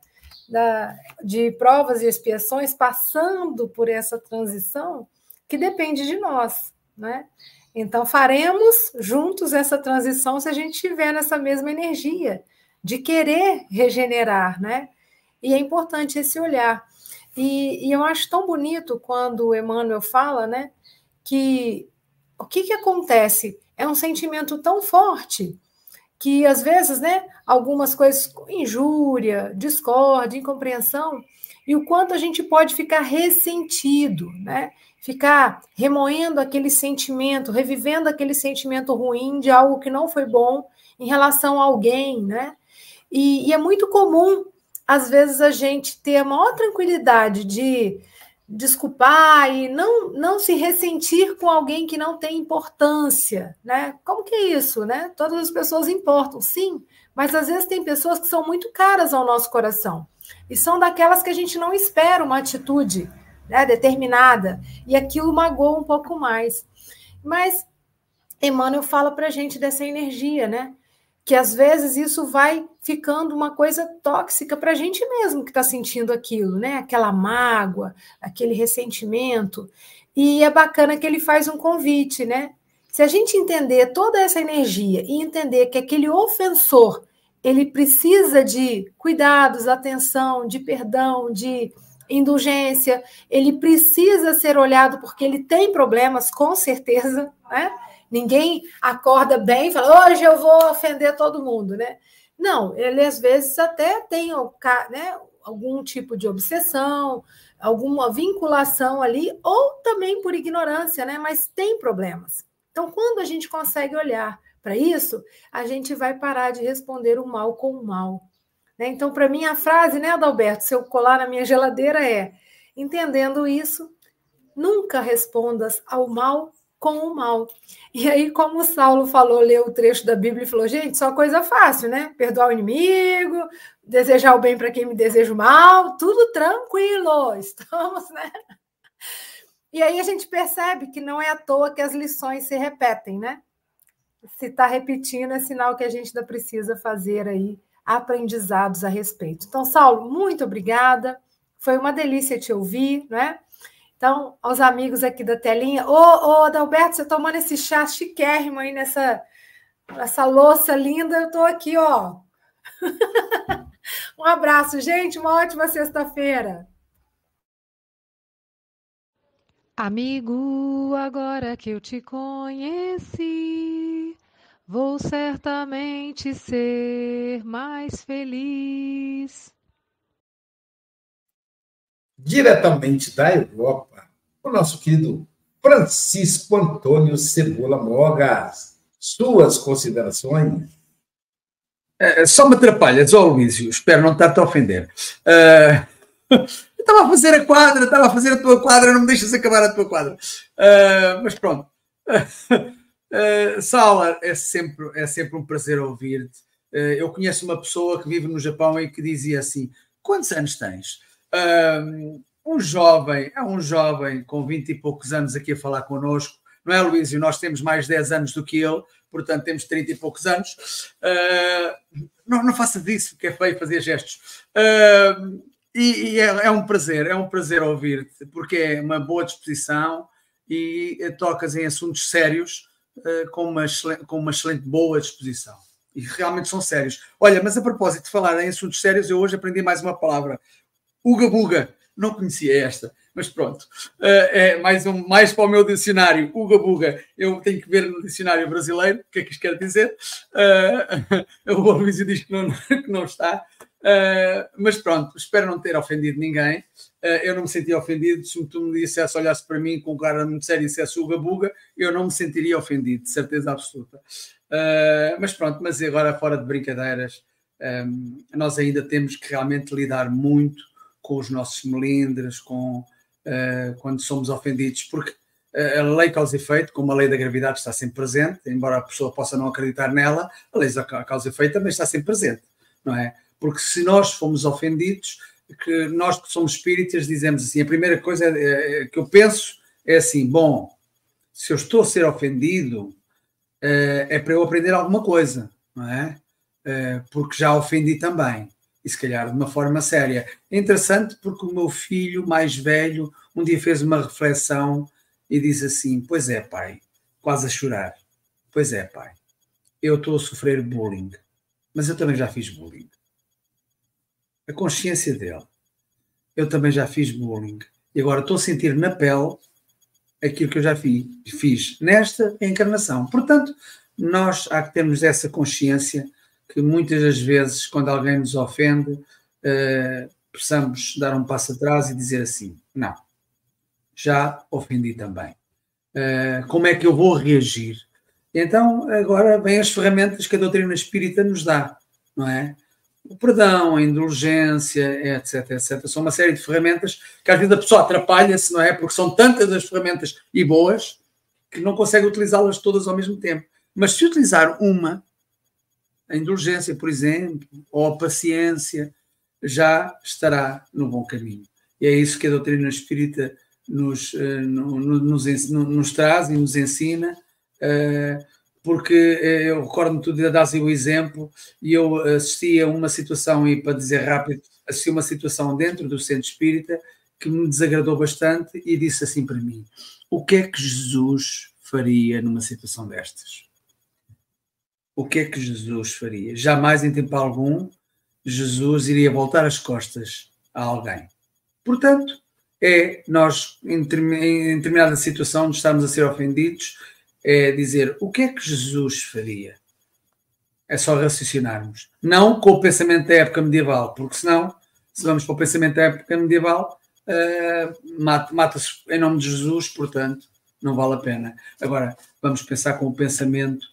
da, de provas e expiações, passando por essa transição que depende de nós, né? Então, faremos juntos essa transição se a gente tiver nessa mesma energia de querer regenerar, né? E é importante esse olhar. E, e eu acho tão bonito quando o Emmanuel fala, né, que o que, que acontece? É um sentimento tão forte que, às vezes, né, algumas coisas, injúria, discórdia, incompreensão, e o quanto a gente pode ficar ressentido, né? Ficar remoendo aquele sentimento, revivendo aquele sentimento ruim de algo que não foi bom em relação a alguém, né? E, e é muito comum, às vezes, a gente ter a maior tranquilidade de desculpar e não, não se ressentir com alguém que não tem importância, né? Como que é isso, né? Todas as pessoas importam, sim, mas às vezes tem pessoas que são muito caras ao nosso coração e são daquelas que a gente não espera uma atitude né, determinada e aquilo magoa um pouco mais. Mas Emmanuel fala para a gente dessa energia, né? Que às vezes isso vai ficando uma coisa tóxica para a gente mesmo que está sentindo aquilo, né? Aquela mágoa, aquele ressentimento. E é bacana que ele faz um convite, né? Se a gente entender toda essa energia e entender que aquele ofensor ele precisa de cuidados, atenção, de perdão, de indulgência, ele precisa ser olhado porque ele tem problemas, com certeza, né? Ninguém acorda bem e fala, hoje eu vou ofender todo mundo, né? Não, ele às vezes até tem né, algum tipo de obsessão, alguma vinculação ali, ou também por ignorância, né? Mas tem problemas. Então, quando a gente consegue olhar para isso, a gente vai parar de responder o mal com o mal. Né? Então, para mim, a frase, né, Adalberto, se eu colar na minha geladeira é: entendendo isso, nunca respondas ao mal com o mal. E aí, como o Saulo falou, leu o trecho da Bíblia e falou: gente, só coisa fácil, né? Perdoar o inimigo, desejar o bem para quem me deseja o mal, tudo tranquilo, estamos, né? E aí a gente percebe que não é à toa que as lições se repetem, né? Se está repetindo, é sinal que a gente ainda precisa fazer aí aprendizados a respeito. Então, Saulo, muito obrigada. Foi uma delícia te ouvir, né? Então, aos amigos aqui da telinha, ô, ô Adalberto, você tomando esse chá chiquérrimo aí nessa, nessa louça linda, eu estou aqui, ó. *laughs* um abraço, gente, uma ótima sexta-feira. Amigo, agora que eu te conheci, vou certamente ser mais feliz diretamente da Europa, o nosso querido Francisco Antônio Cebola Mogas. Suas considerações? É, é só me atrapalhas, ó Luísio, espero não estar-te a ofender. *laughs* Uh, estava a fazer a quadra, estava a fazer a tua quadra, não me deixas acabar a tua quadra. Uh, mas pronto. Uh, *laughs* Sala, é sempre, é sempre um prazer ouvir-te. Eu conheço uma pessoa que vive no Japão e que dizia assim: quantos anos tens? Um jovem, é um jovem com 20 e poucos anos aqui a falar connosco, não é, Luísio? Nós temos mais 10 anos do que ele, portanto temos 30 e poucos anos. Uh, não, não faça disso, que é feio fazer gestos. Uh, e, e é, é, um prazer, é um prazer ouvir-te, porque é uma boa disposição e tocas em assuntos sérios uh, com, uma com uma excelente boa disposição. E realmente são sérios. Olha, mas a propósito de falar em assuntos sérios, eu hoje aprendi mais uma palavra. Uga Buga. Não conhecia esta, mas pronto. Uh, é mais, um, mais para o meu dicionário, Uga Buga. Eu tenho que ver no dicionário brasileiro o que é que isto quer dizer. Uh, *laughs* o Aloysio diz que não, *laughs* que não está. Uh, mas pronto, espero não ter ofendido ninguém. Uh, eu não me sentia ofendido. Se tu me dissesse, olhasse para mim com um cara muito sério e dissesse Uga Buga, eu não me sentiria ofendido, de certeza absoluta. Uh, mas pronto, mas agora fora de brincadeiras, um, nós ainda temos que realmente lidar muito com os nossos melindres, com uh, quando somos ofendidos, porque a lei causa efeito, como a lei da gravidade está sempre presente, embora a pessoa possa não acreditar nela, a lei da causa efeito também está sempre presente, não é? Porque se nós fomos ofendidos, que nós que somos espíritas dizemos assim, a primeira coisa é, que eu penso é assim, bom, se eu estou a ser ofendido, é para eu aprender alguma coisa, não é? Porque já ofendi também. E se calhar de uma forma séria. É interessante porque o meu filho mais velho um dia fez uma reflexão e disse assim: Pois é, pai, quase a chorar. Pois é, pai, eu estou a sofrer bullying, mas eu também já fiz bullying. A consciência dele. Eu também já fiz bullying. E agora estou a sentir na pele aquilo que eu já fiz, fiz nesta encarnação. Portanto, nós há que termos essa consciência que muitas das vezes, quando alguém nos ofende, uh, precisamos dar um passo atrás e dizer assim: não, já ofendi também. Uh, como é que eu vou reagir? Então, agora vêm as ferramentas que a doutrina espírita nos dá, não é? O perdão, a indulgência, etc, etc. São uma série de ferramentas que às vezes a pessoa atrapalha-se, não é? Porque são tantas as ferramentas e boas que não consegue utilizá-las todas ao mesmo tempo. Mas se utilizar uma, a indulgência, por exemplo, ou a paciência, já estará no bom caminho. E é isso que a doutrina espírita nos, eh, nos, nos, nos traz e nos ensina, eh, porque eh, eu recordo-me tudo de dar o exemplo e eu assisti a uma situação, e para dizer rápido, assisti a uma situação dentro do centro espírita que me desagradou bastante e disse assim para mim: o que é que Jesus faria numa situação destas? O que é que Jesus faria? Jamais em tempo algum Jesus iria voltar as costas a alguém. Portanto, é nós, em, determinada situação, de estarmos a ser ofendidos, é dizer o que é que Jesus faria? É só raciocinarmos. Não com o pensamento da época medieval, porque senão, se vamos para o pensamento da época medieval, uh, mata-se em nome de Jesus, portanto, não vale a pena. Agora, vamos pensar com o pensamento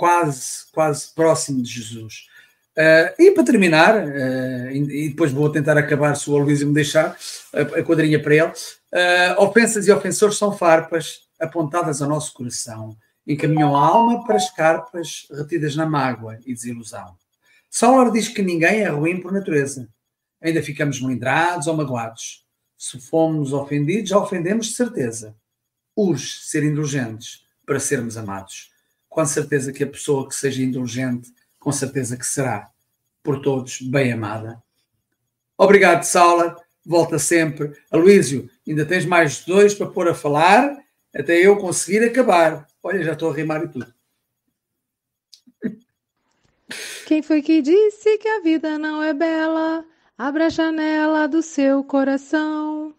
quase, quase próximo de Jesus. Uh, e para terminar, uh, e depois vou tentar acabar se o Aloysio me deixar a, quadrinha para ele, uh, ofensas e ofensores são farpas apontadas ao nosso coração, encaminham a alma para escarpas retidas na mágoa e desilusão. Solar diz que ninguém é ruim por natureza. Ainda ficamos melindrados ou magoados. Se fomos ofendidos, já ofendemos de certeza. Urge ser indulgentes para sermos amados. Com certeza que a pessoa que seja indulgente com certeza que será por todos bem amada. Obrigado, Saula. Volta sempre. Aloísio, ainda tens mais dois para pôr a falar até eu conseguir acabar. Olha, já estou a rimar e tudo. Quem foi que disse que a vida não é bela? Abra a janela do seu coração.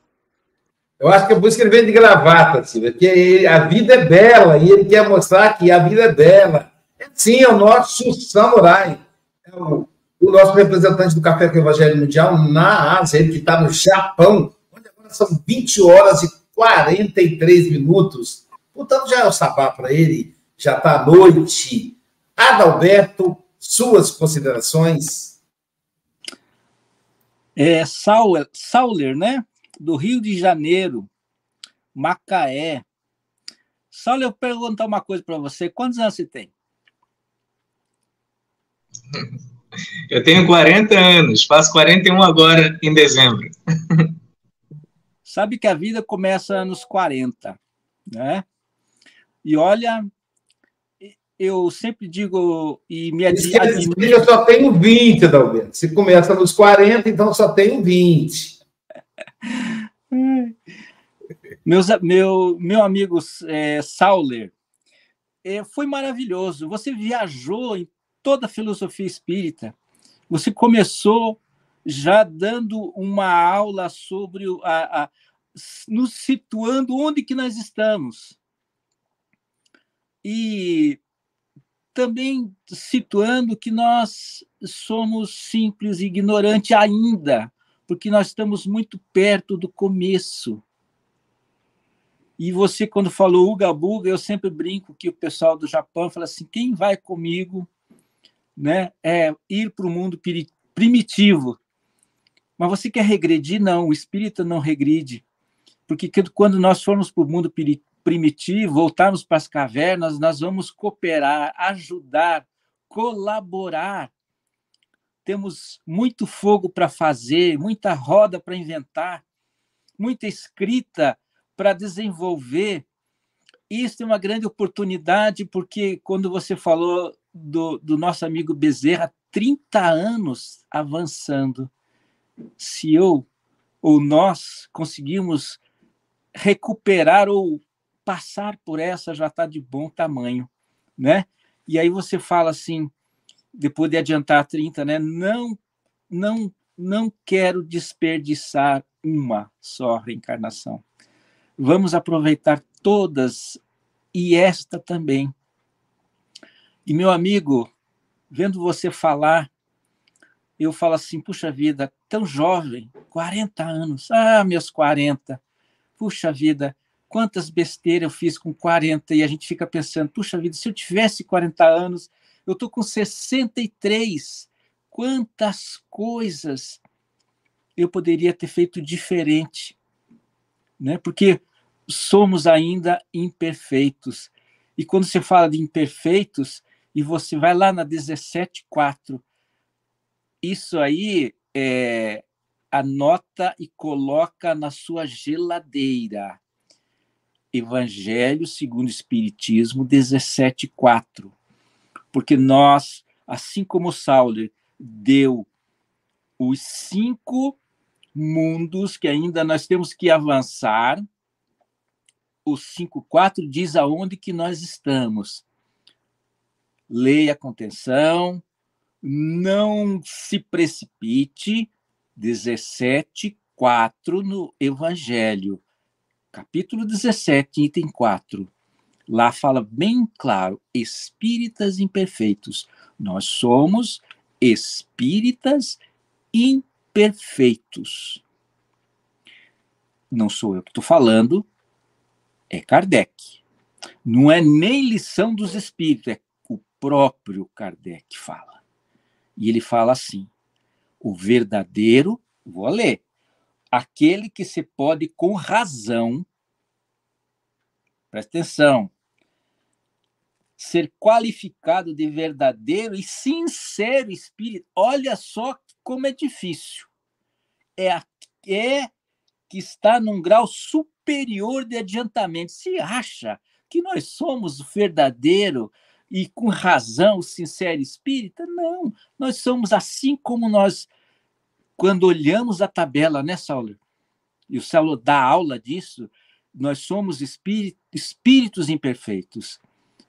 Eu acho que é por isso que ele vem de gravata, Silvia, porque a vida é bela e ele quer mostrar que a vida é bela. Sim, é o nosso samurai. É o, o nosso representante do Café com Evangelho Mundial na Ásia, ele que está no Japão, onde agora são 20 horas e 43 minutos. Portanto, já é o sabá para ele, já está à noite. Adalberto, suas considerações? É Sauler, Sauler, né? Do Rio de Janeiro, Macaé. Sauler, eu vou perguntar uma coisa para você. Quantos anos você tem? Eu tenho 40 anos, faço 41 agora em dezembro. Sabe que a vida começa nos 40, né? E olha, eu sempre digo e me admiro. Eu só tenho 20, Adalberto. Se começa nos 40, então só tenho 20. Meus, meu, meu amigo é, Sauler, é, foi maravilhoso. Você viajou em toda a filosofia espírita. Você começou já dando uma aula sobre a, a, nos situando onde que nós estamos. E também situando que nós somos simples e ignorantes ainda, porque nós estamos muito perto do começo. E você, quando falou Uga Buga, eu sempre brinco que o pessoal do Japão fala assim: quem vai comigo né, é ir para o mundo primitivo. Mas você quer regredir? Não, o espírito não regride. Porque quando nós formos para o mundo primitivo, voltarmos para as cavernas, nós vamos cooperar, ajudar, colaborar. Temos muito fogo para fazer, muita roda para inventar, muita escrita para desenvolver. Isso é uma grande oportunidade, porque quando você falou do, do nosso amigo Bezerra, 30 anos avançando. Se eu ou nós conseguimos recuperar ou passar por essa, já está de bom tamanho, né? E aí você fala assim, depois de adiantar 30, né? Não, não, não quero desperdiçar uma só reencarnação. Vamos aproveitar todas e esta também. E meu amigo, vendo você falar, eu falo assim, puxa vida, tão jovem, 40 anos, ah, meus 40, puxa vida, quantas besteiras eu fiz com 40, e a gente fica pensando, puxa vida, se eu tivesse 40 anos, eu estou com 63, quantas coisas eu poderia ter feito diferente, né? Porque somos ainda imperfeitos. E quando você fala de imperfeitos, e você vai lá na 17.4, isso aí é, anota e coloca na sua geladeira. Evangelho segundo o Espiritismo 17.4. Porque nós, assim como Sauler deu os cinco mundos que ainda nós temos que avançar, o 5.4 diz aonde que nós estamos. Leia com atenção, não se precipite. 17.4 no Evangelho, capítulo 17, item 4. Lá fala bem claro: espíritas imperfeitos. Nós somos espíritas imperfeitos. Não sou eu que estou falando, é Kardec. Não é nem lição dos espíritos, é o próprio Kardec fala. E ele fala assim: o verdadeiro, vou ler, aquele que se pode com razão, presta atenção, ser qualificado de verdadeiro e sincero espírito. Olha só como é difícil. É, é que está num grau superior de adiantamento. Se acha que nós somos o verdadeiro e com razão o sincero espírita? Não, nós somos assim como nós, quando olhamos a tabela, né, Saulo? E o Saulo dá aula disso, nós somos espíritos imperfeitos.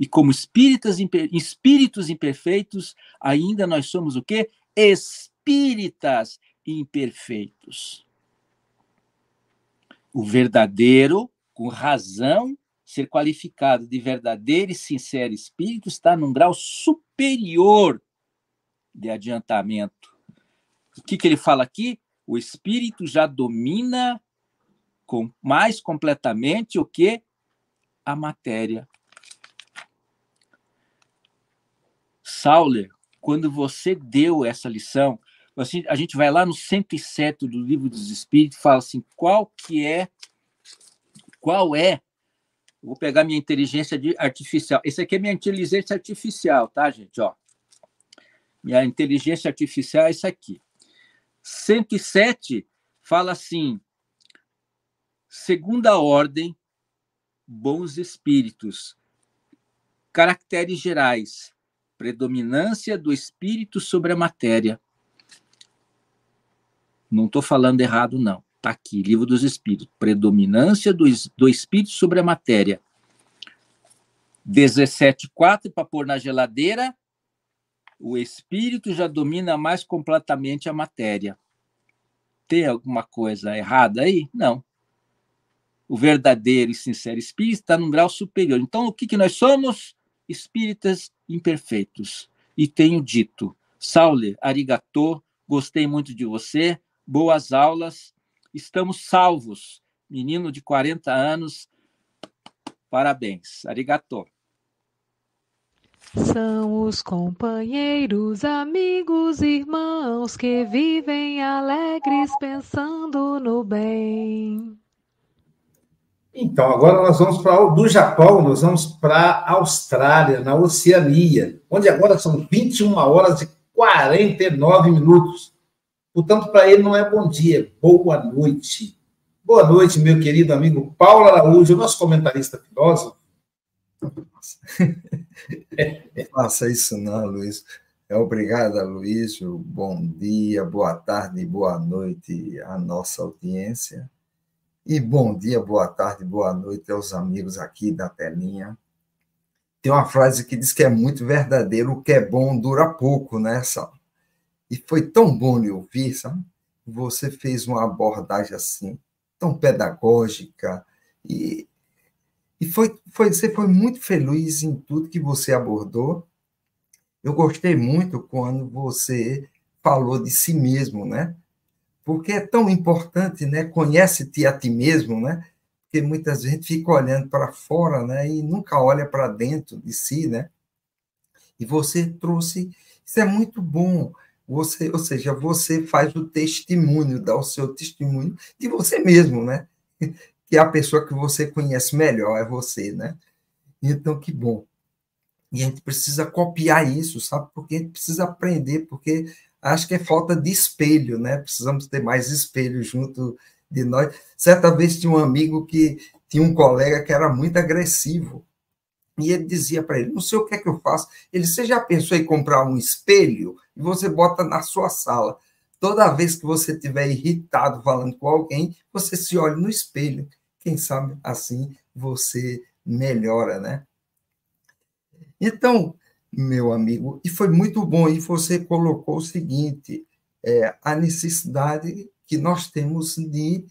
E como espíritas, espíritos imperfeitos, ainda nós somos o quê? Espíritas imperfeitos. O verdadeiro, com razão, ser qualificado de verdadeiro e sincero espírito está num grau superior de adiantamento. O que, que ele fala aqui? O espírito já domina com mais completamente o que? A matéria. Sauler, quando você deu essa lição, assim, a gente vai lá no 107 do Livro dos Espíritos e fala assim, qual que é qual é Vou pegar minha inteligência artificial. Esse aqui é minha inteligência artificial, tá, gente? Ó. Minha inteligência artificial é isso aqui. 107 fala assim: segunda ordem, bons espíritos. Caracteres gerais: predominância do espírito sobre a matéria. Não estou falando errado, não. Está aqui, Livro dos Espíritos. Predominância do, do espírito sobre a matéria. 17,4 para pôr na geladeira. O espírito já domina mais completamente a matéria. Tem alguma coisa errada aí? Não. O verdadeiro e sincero espírito está num grau superior. Então, o que, que nós somos? Espíritas imperfeitos. E tenho dito, Sauler, arigatô, gostei muito de você, boas aulas, estamos salvos. Menino de 40 anos, parabéns. Arigato. São os companheiros, amigos, irmãos que vivem alegres pensando no bem. Então, agora nós vamos para do Japão, nós vamos para a Austrália, na Oceania, onde agora são 21 horas e 49 minutos. Portanto, para ele não é bom dia, boa noite. Boa noite, meu querido amigo Paulo Araújo, nosso comentarista filósofo. Faça isso não, Luiz. É, obrigado, Luísio. Bom dia, boa tarde, boa noite à nossa audiência. E bom dia, boa tarde, boa noite aos amigos aqui da telinha. Tem uma frase que diz que é muito verdadeiro, o que é bom dura pouco, né, Sal? E foi tão bom lhe ouvir, sabe? Você fez uma abordagem assim, tão pedagógica, e, e foi, foi, você foi muito feliz em tudo que você abordou. Eu gostei muito quando você falou de si mesmo, né? Porque é tão importante, né? Conhece-te a ti mesmo, né? Porque muitas vezes fica olhando para fora, né? E nunca olha para dentro de si, né? E você trouxe, isso é muito bom. Você, ou seja, você faz o testemunho, dá o seu testemunho de você mesmo, né? *laughs* Que é a pessoa que você conhece melhor é você, né? Então, que bom. E a gente precisa copiar isso, sabe? Porque a gente precisa aprender, porque acho que é falta de espelho, né? Precisamos ter mais espelho junto de nós. Certa vez tinha um amigo que tinha um colega que era muito agressivo. E ele dizia para ele: Não sei o que é que eu faço. Ele, você já pensou em comprar um espelho e você bota na sua sala? Toda vez que você estiver irritado falando com alguém, você se olha no espelho. Quem sabe assim você melhora, né? Então, meu amigo, e foi muito bom. E você colocou o seguinte: é, a necessidade que nós temos de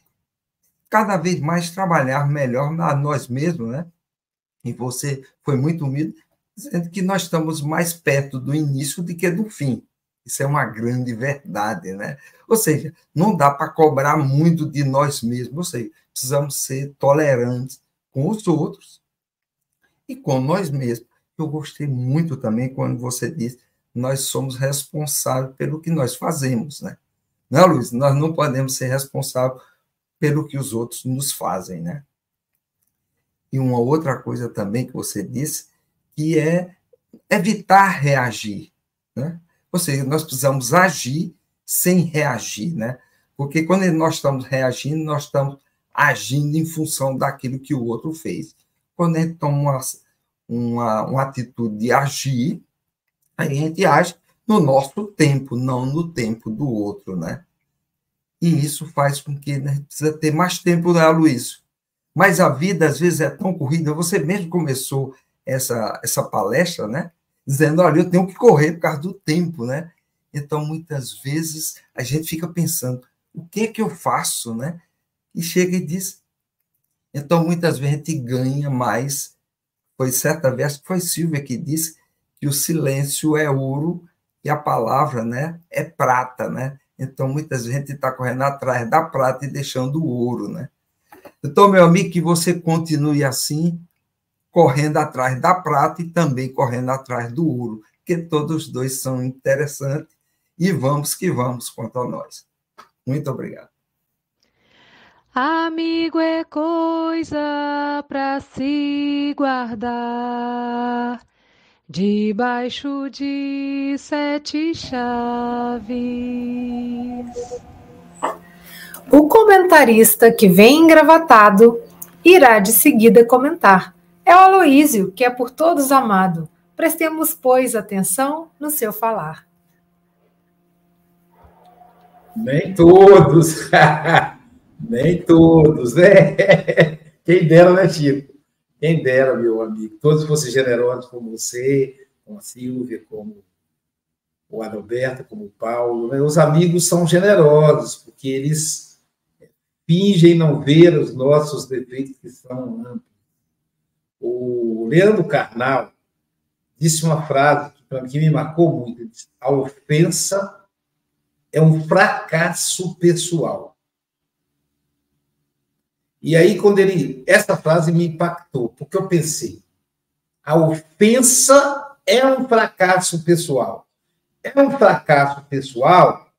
cada vez mais trabalhar melhor a nós mesmos, né? E você foi muito humilde, dizendo que nós estamos mais perto do início do que do fim. Isso é uma grande verdade, né? Ou seja, não dá para cobrar muito de nós mesmos, ou seja, precisamos ser tolerantes com os outros e com nós mesmos eu gostei muito também quando você disse nós somos responsáveis pelo que nós fazemos, né? Não, Luiz, nós não podemos ser responsáveis pelo que os outros nos fazem, né? E uma outra coisa também que você disse, que é evitar reagir, né? Ou seja, nós precisamos agir sem reagir, né? Porque quando nós estamos reagindo, nós estamos agindo em função daquilo que o outro fez. Quando a gente toma uma uma, uma atitude de agir, a gente age no nosso tempo, não no tempo do outro, né? E isso faz com que né, precisa ter mais tempo, né, Luiz? Mas a vida, às vezes, é tão corrida. Você mesmo começou essa, essa palestra, né? Dizendo, olha, eu tenho que correr por causa do tempo, né? Então, muitas vezes, a gente fica pensando, o que é que eu faço, né? E chega e diz. Então, muitas vezes, a gente ganha mais foi certa vez que foi Silvia que disse que o silêncio é ouro e a palavra, né, é prata, né? Então, muita gente está correndo atrás da prata e deixando o ouro, né? Então, meu amigo, que você continue assim, correndo atrás da prata e também correndo atrás do ouro, que todos os dois são interessantes e vamos que vamos quanto a nós. Muito obrigado. Amigo é coisa para se guardar debaixo de sete chaves. O comentarista que vem engravatado irá de seguida comentar. É o Aloísio, que é por todos amado. Prestemos, pois, atenção no seu falar. Nem todos. *laughs* Nem todos, né? *laughs* Quem dera, né, Chico? Quem dera, meu amigo. Todos fossem generosos como você, como a Silvia, como o Adalberto, como o Paulo. Né? Os amigos são generosos, porque eles fingem não ver os nossos defeitos que são amplos. O Leandro Carnal disse uma frase que me marcou muito: disse, a ofensa é um fracasso pessoal. E aí, quando ele. Essa frase me impactou, porque eu pensei: a ofensa é um fracasso pessoal. É um fracasso pessoal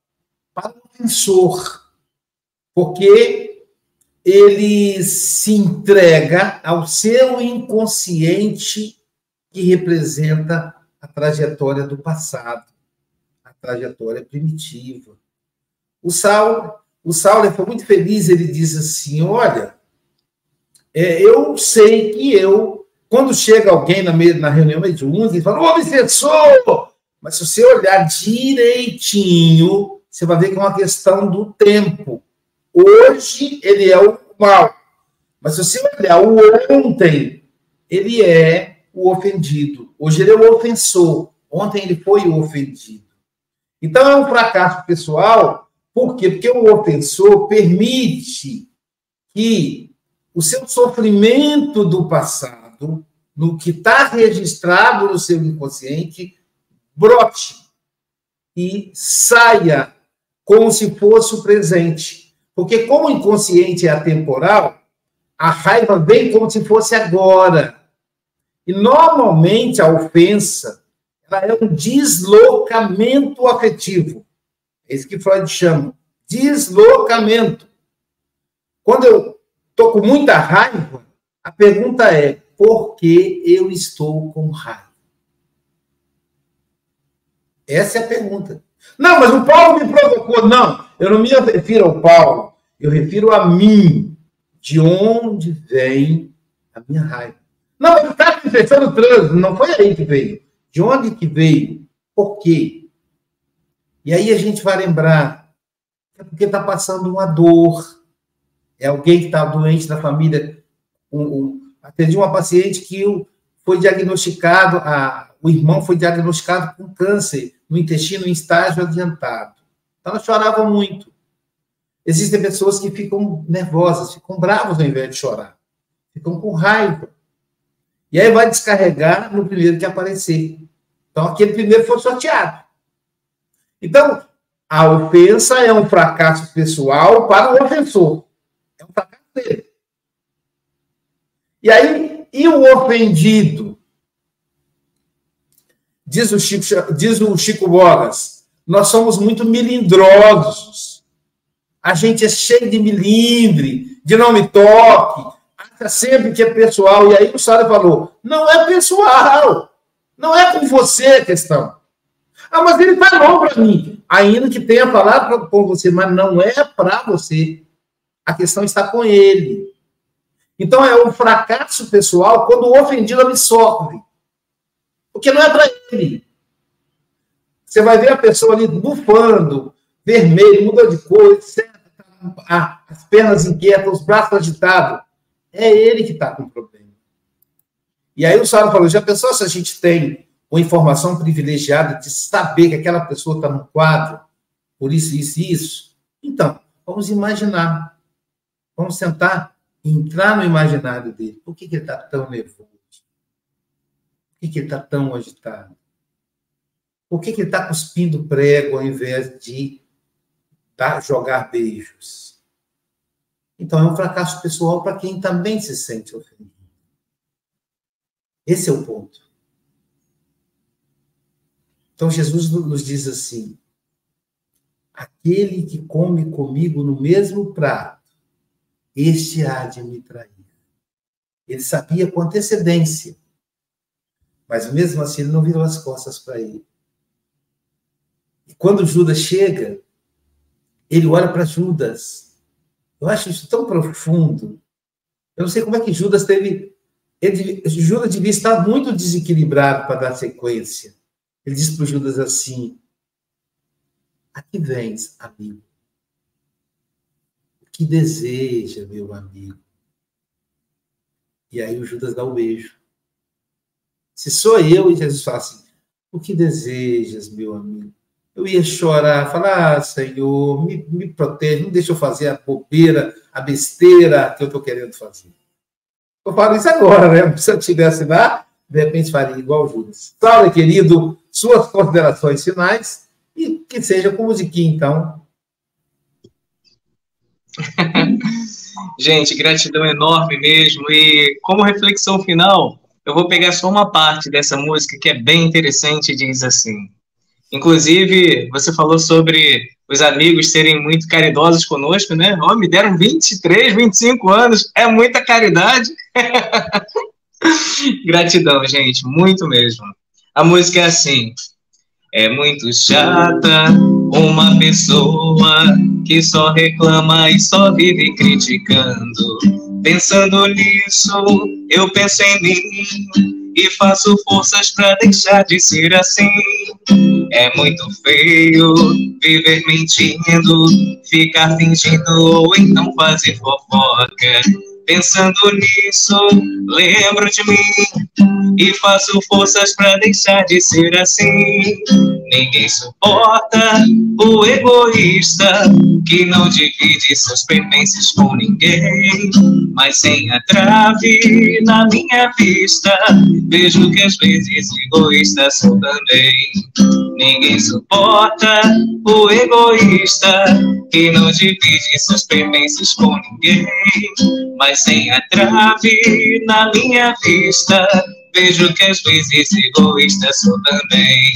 para o ofensor, porque ele se entrega ao seu inconsciente que representa a trajetória do passado, a trajetória primitiva. O Saulo o Saulo foi muito feliz, ele diz assim: Olha, é, eu sei que eu, quando chega alguém na, na reunião mediúnica, ele fala: Ô obsessor, Mas se você olhar direitinho, você vai ver que é uma questão do tempo. Hoje ele é o mal. Mas se você olhar o ontem, ele é o ofendido. Hoje ele é o ofensor. Ontem ele foi o ofendido. Então é um fracasso pessoal, por quê? Porque o ofensor permite que o seu sofrimento do passado, no que está registrado no seu inconsciente, brote e saia como se fosse o presente. Porque, como o inconsciente é atemporal, a raiva vem como se fosse agora. E, normalmente, a ofensa ela é um deslocamento afetivo. É isso que Freud chama. Deslocamento. Quando eu estou com muita raiva, a pergunta é: por que eu estou com raiva? Essa é a pergunta. Não, mas o Paulo me provocou. Não, eu não me refiro ao Paulo, eu refiro a mim. De onde vem a minha raiva? Não, mas está manifestando o trânsito, não foi aí que veio. De onde que veio? Por quê? E aí a gente vai lembrar, é porque está passando uma dor. É alguém que está doente da família. Um, um, atendi uma paciente que foi diagnosticado, a, o irmão foi diagnosticado com câncer no intestino em estágio adiantado. Então, ela chorava muito. Existem pessoas que ficam nervosas, ficam bravas ao invés de chorar. Ficam com raiva. E aí vai descarregar no primeiro que aparecer. Então, aquele primeiro foi sorteado. Então, a ofensa é um fracasso pessoal para o ofensor. É um fracasso dele. E aí, e o ofendido? Diz o Chico, diz o Chico Bogas, nós somos muito melindrosos. A gente é cheio de milindre, de não me toque, acha sempre que é pessoal. E aí o Sara falou: não é pessoal, não é com você a questão. Ah, mas ele tá bom para mim. Ainda que tenha falado com você, mas não é para você. A questão está com ele. Então é um fracasso pessoal quando o ofendido absorve. Porque não é para ele. Você vai ver a pessoa ali bufando, vermelho, mudou de cor, etc. As pernas inquietas, os braços agitados. É ele que está com o problema. E aí o Saulo falou: já pensou se a gente tem uma informação privilegiada de saber que aquela pessoa está no quadro, por isso, isso e isso? Então, vamos imaginar. Vamos tentar entrar no imaginário dele. Por que, que ele está tão nervoso? que, que ele está tão agitado? Por que, que ele está cuspindo prego ao invés de dar, jogar beijos? Então é um fracasso pessoal para quem também se sente ofendido. Esse é o ponto. Então Jesus nos diz assim: aquele que come comigo no mesmo prato, este há de me trair. Ele sabia com antecedência mas mesmo assim, ele não virou as costas para ele. E quando Judas chega, ele olha para Judas. Eu acho isso tão profundo. Eu não sei como é que Judas teve. Ele, Judas devia estar muito desequilibrado para dar sequência. Ele diz para Judas assim: Aqui vens, amigo. O que deseja, meu amigo? E aí o Judas dá o um beijo. Se sou eu e Jesus fala assim, o que desejas, meu amigo? Eu ia chorar, falar, ah, Senhor, me, me protege, não deixa eu fazer a bobeira, a besteira que eu estou querendo fazer. Eu falo isso agora, né? Se eu tivesse lá, de repente faria igual Judas. Saulo, querido, suas considerações finais e que seja com musiquinha, então. *laughs* Gente, gratidão enorme mesmo. E como reflexão final, eu vou pegar só uma parte dessa música que é bem interessante diz assim. Inclusive, você falou sobre os amigos serem muito caridosos conosco, né? Oh, me deram 23, 25 anos, é muita caridade. *laughs* Gratidão, gente, muito mesmo. A música é assim: é muito chata uma pessoa que só reclama e só vive criticando. Pensando nisso, eu penso em mim e faço forças para deixar de ser assim. É muito feio viver mentindo, ficar fingindo ou então fazer fofoca. Pensando nisso, lembro de mim e faço forças para deixar de ser assim. Ninguém suporta o egoísta que não divide seus pertences com ninguém, mas sem a trave na minha vista, vejo que às vezes egoísta sou também. Ninguém suporta o egoísta que não divide seus pertences com ninguém, mas sem a trave na minha vista, vejo que às vezes egoísta sou também.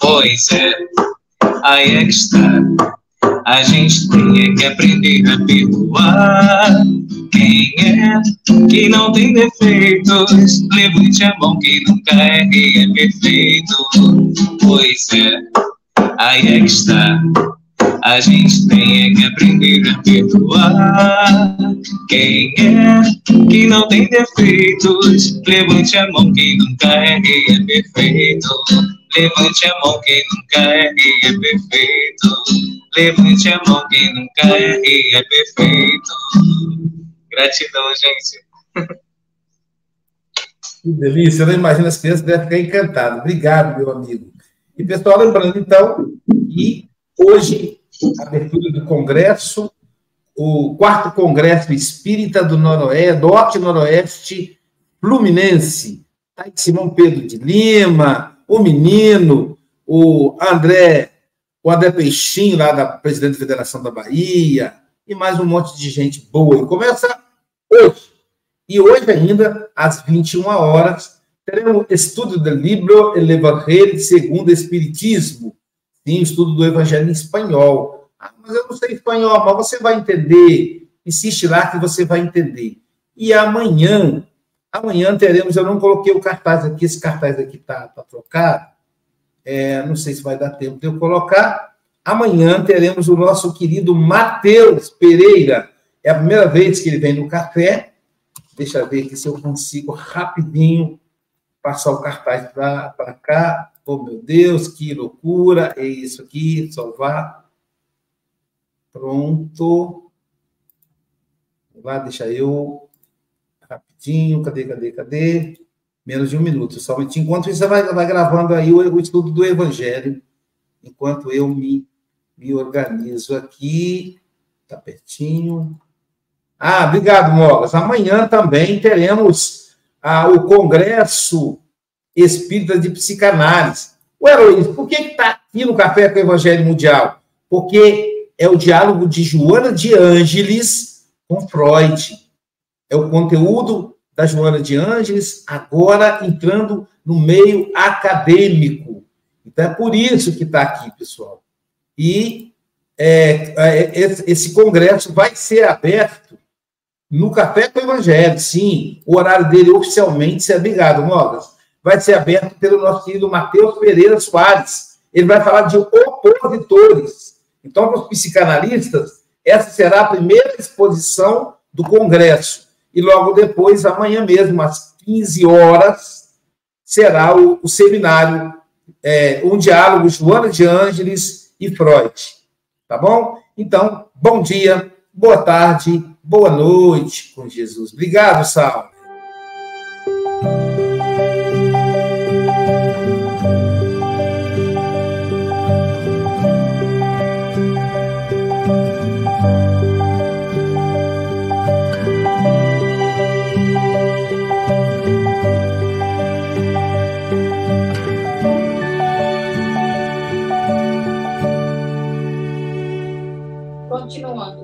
Pois é, aí é que está. A gente tem que aprender a perdoar. Quem é que não tem defeitos? Levante a mão que nunca errei, é perfeito. Pois é, aí é que está. A gente tem que aprender a perdoar. Quem é que não tem defeitos? Levante a mão quem nunca errei, é perfeito. Levante a mão quem nunca errei, é perfeito. Levante a mão quem nunca errei, é perfeito. Gratidão, gente. Que delícia, eu não imagino as crianças devem ficar encantadas. Obrigado, meu amigo. E, pessoal, lembrando, então, que hoje, abertura do Congresso, o quarto Congresso Espírita do Noroeste, Norte Noroeste Fluminense. Tá Simão Pedro de Lima, o menino, o André, o André Peixinho, lá da presidente da Federação da Bahia, e mais um monte de gente boa. E começa hoje. E hoje ainda, às 21 horas, teremos estudo do livro El Evangelho segundo o Espiritismo. Sim, estudo do Evangelho em espanhol. Ah, mas eu não sei espanhol, mas você vai entender. Insiste lá que você vai entender. E amanhã, amanhã teremos, eu não coloquei o cartaz aqui, esse cartaz aqui está tá trocado. É, não sei se vai dar tempo de eu colocar. Amanhã teremos o nosso querido Matheus Pereira. É a primeira vez que ele vem no café. Deixa eu ver aqui se eu consigo rapidinho passar o cartaz para cá. Oh, meu Deus, que loucura! É isso aqui, salvar. Pronto. Lá, deixa eu. Rapidinho, cadê, cadê, cadê? Menos de um minuto, somente. Enquanto isso, você vai, vai gravando aí o, o estudo do Evangelho, enquanto eu me, me organizo aqui. Tá pertinho. Ah, obrigado, Mogas. Amanhã também teremos ah, o Congresso Espírita de Psicanálise. O Heroísmo, por que está aqui no Café com o Evangelho Mundial? Porque é o diálogo de Joana de Ângeles com Freud. É o conteúdo da Joana de Ângeles, agora entrando no meio acadêmico. Então é por isso que está aqui, pessoal. E é, é, esse congresso vai ser aberto no Café com o Evangelho, sim. O horário dele oficialmente, se é obrigado, Mogas, vai ser aberto pelo nosso querido Matheus Pereira Soares. Ele vai falar de opositores. Então, para os psicanalistas, essa será a primeira exposição do Congresso. E logo depois, amanhã mesmo, às 15 horas, será o, o seminário, é, um diálogo Joana de Ângeles e Freud. Tá bom? Então, bom dia, boa tarde, boa noite com Jesus. Obrigado, Sal. もちろ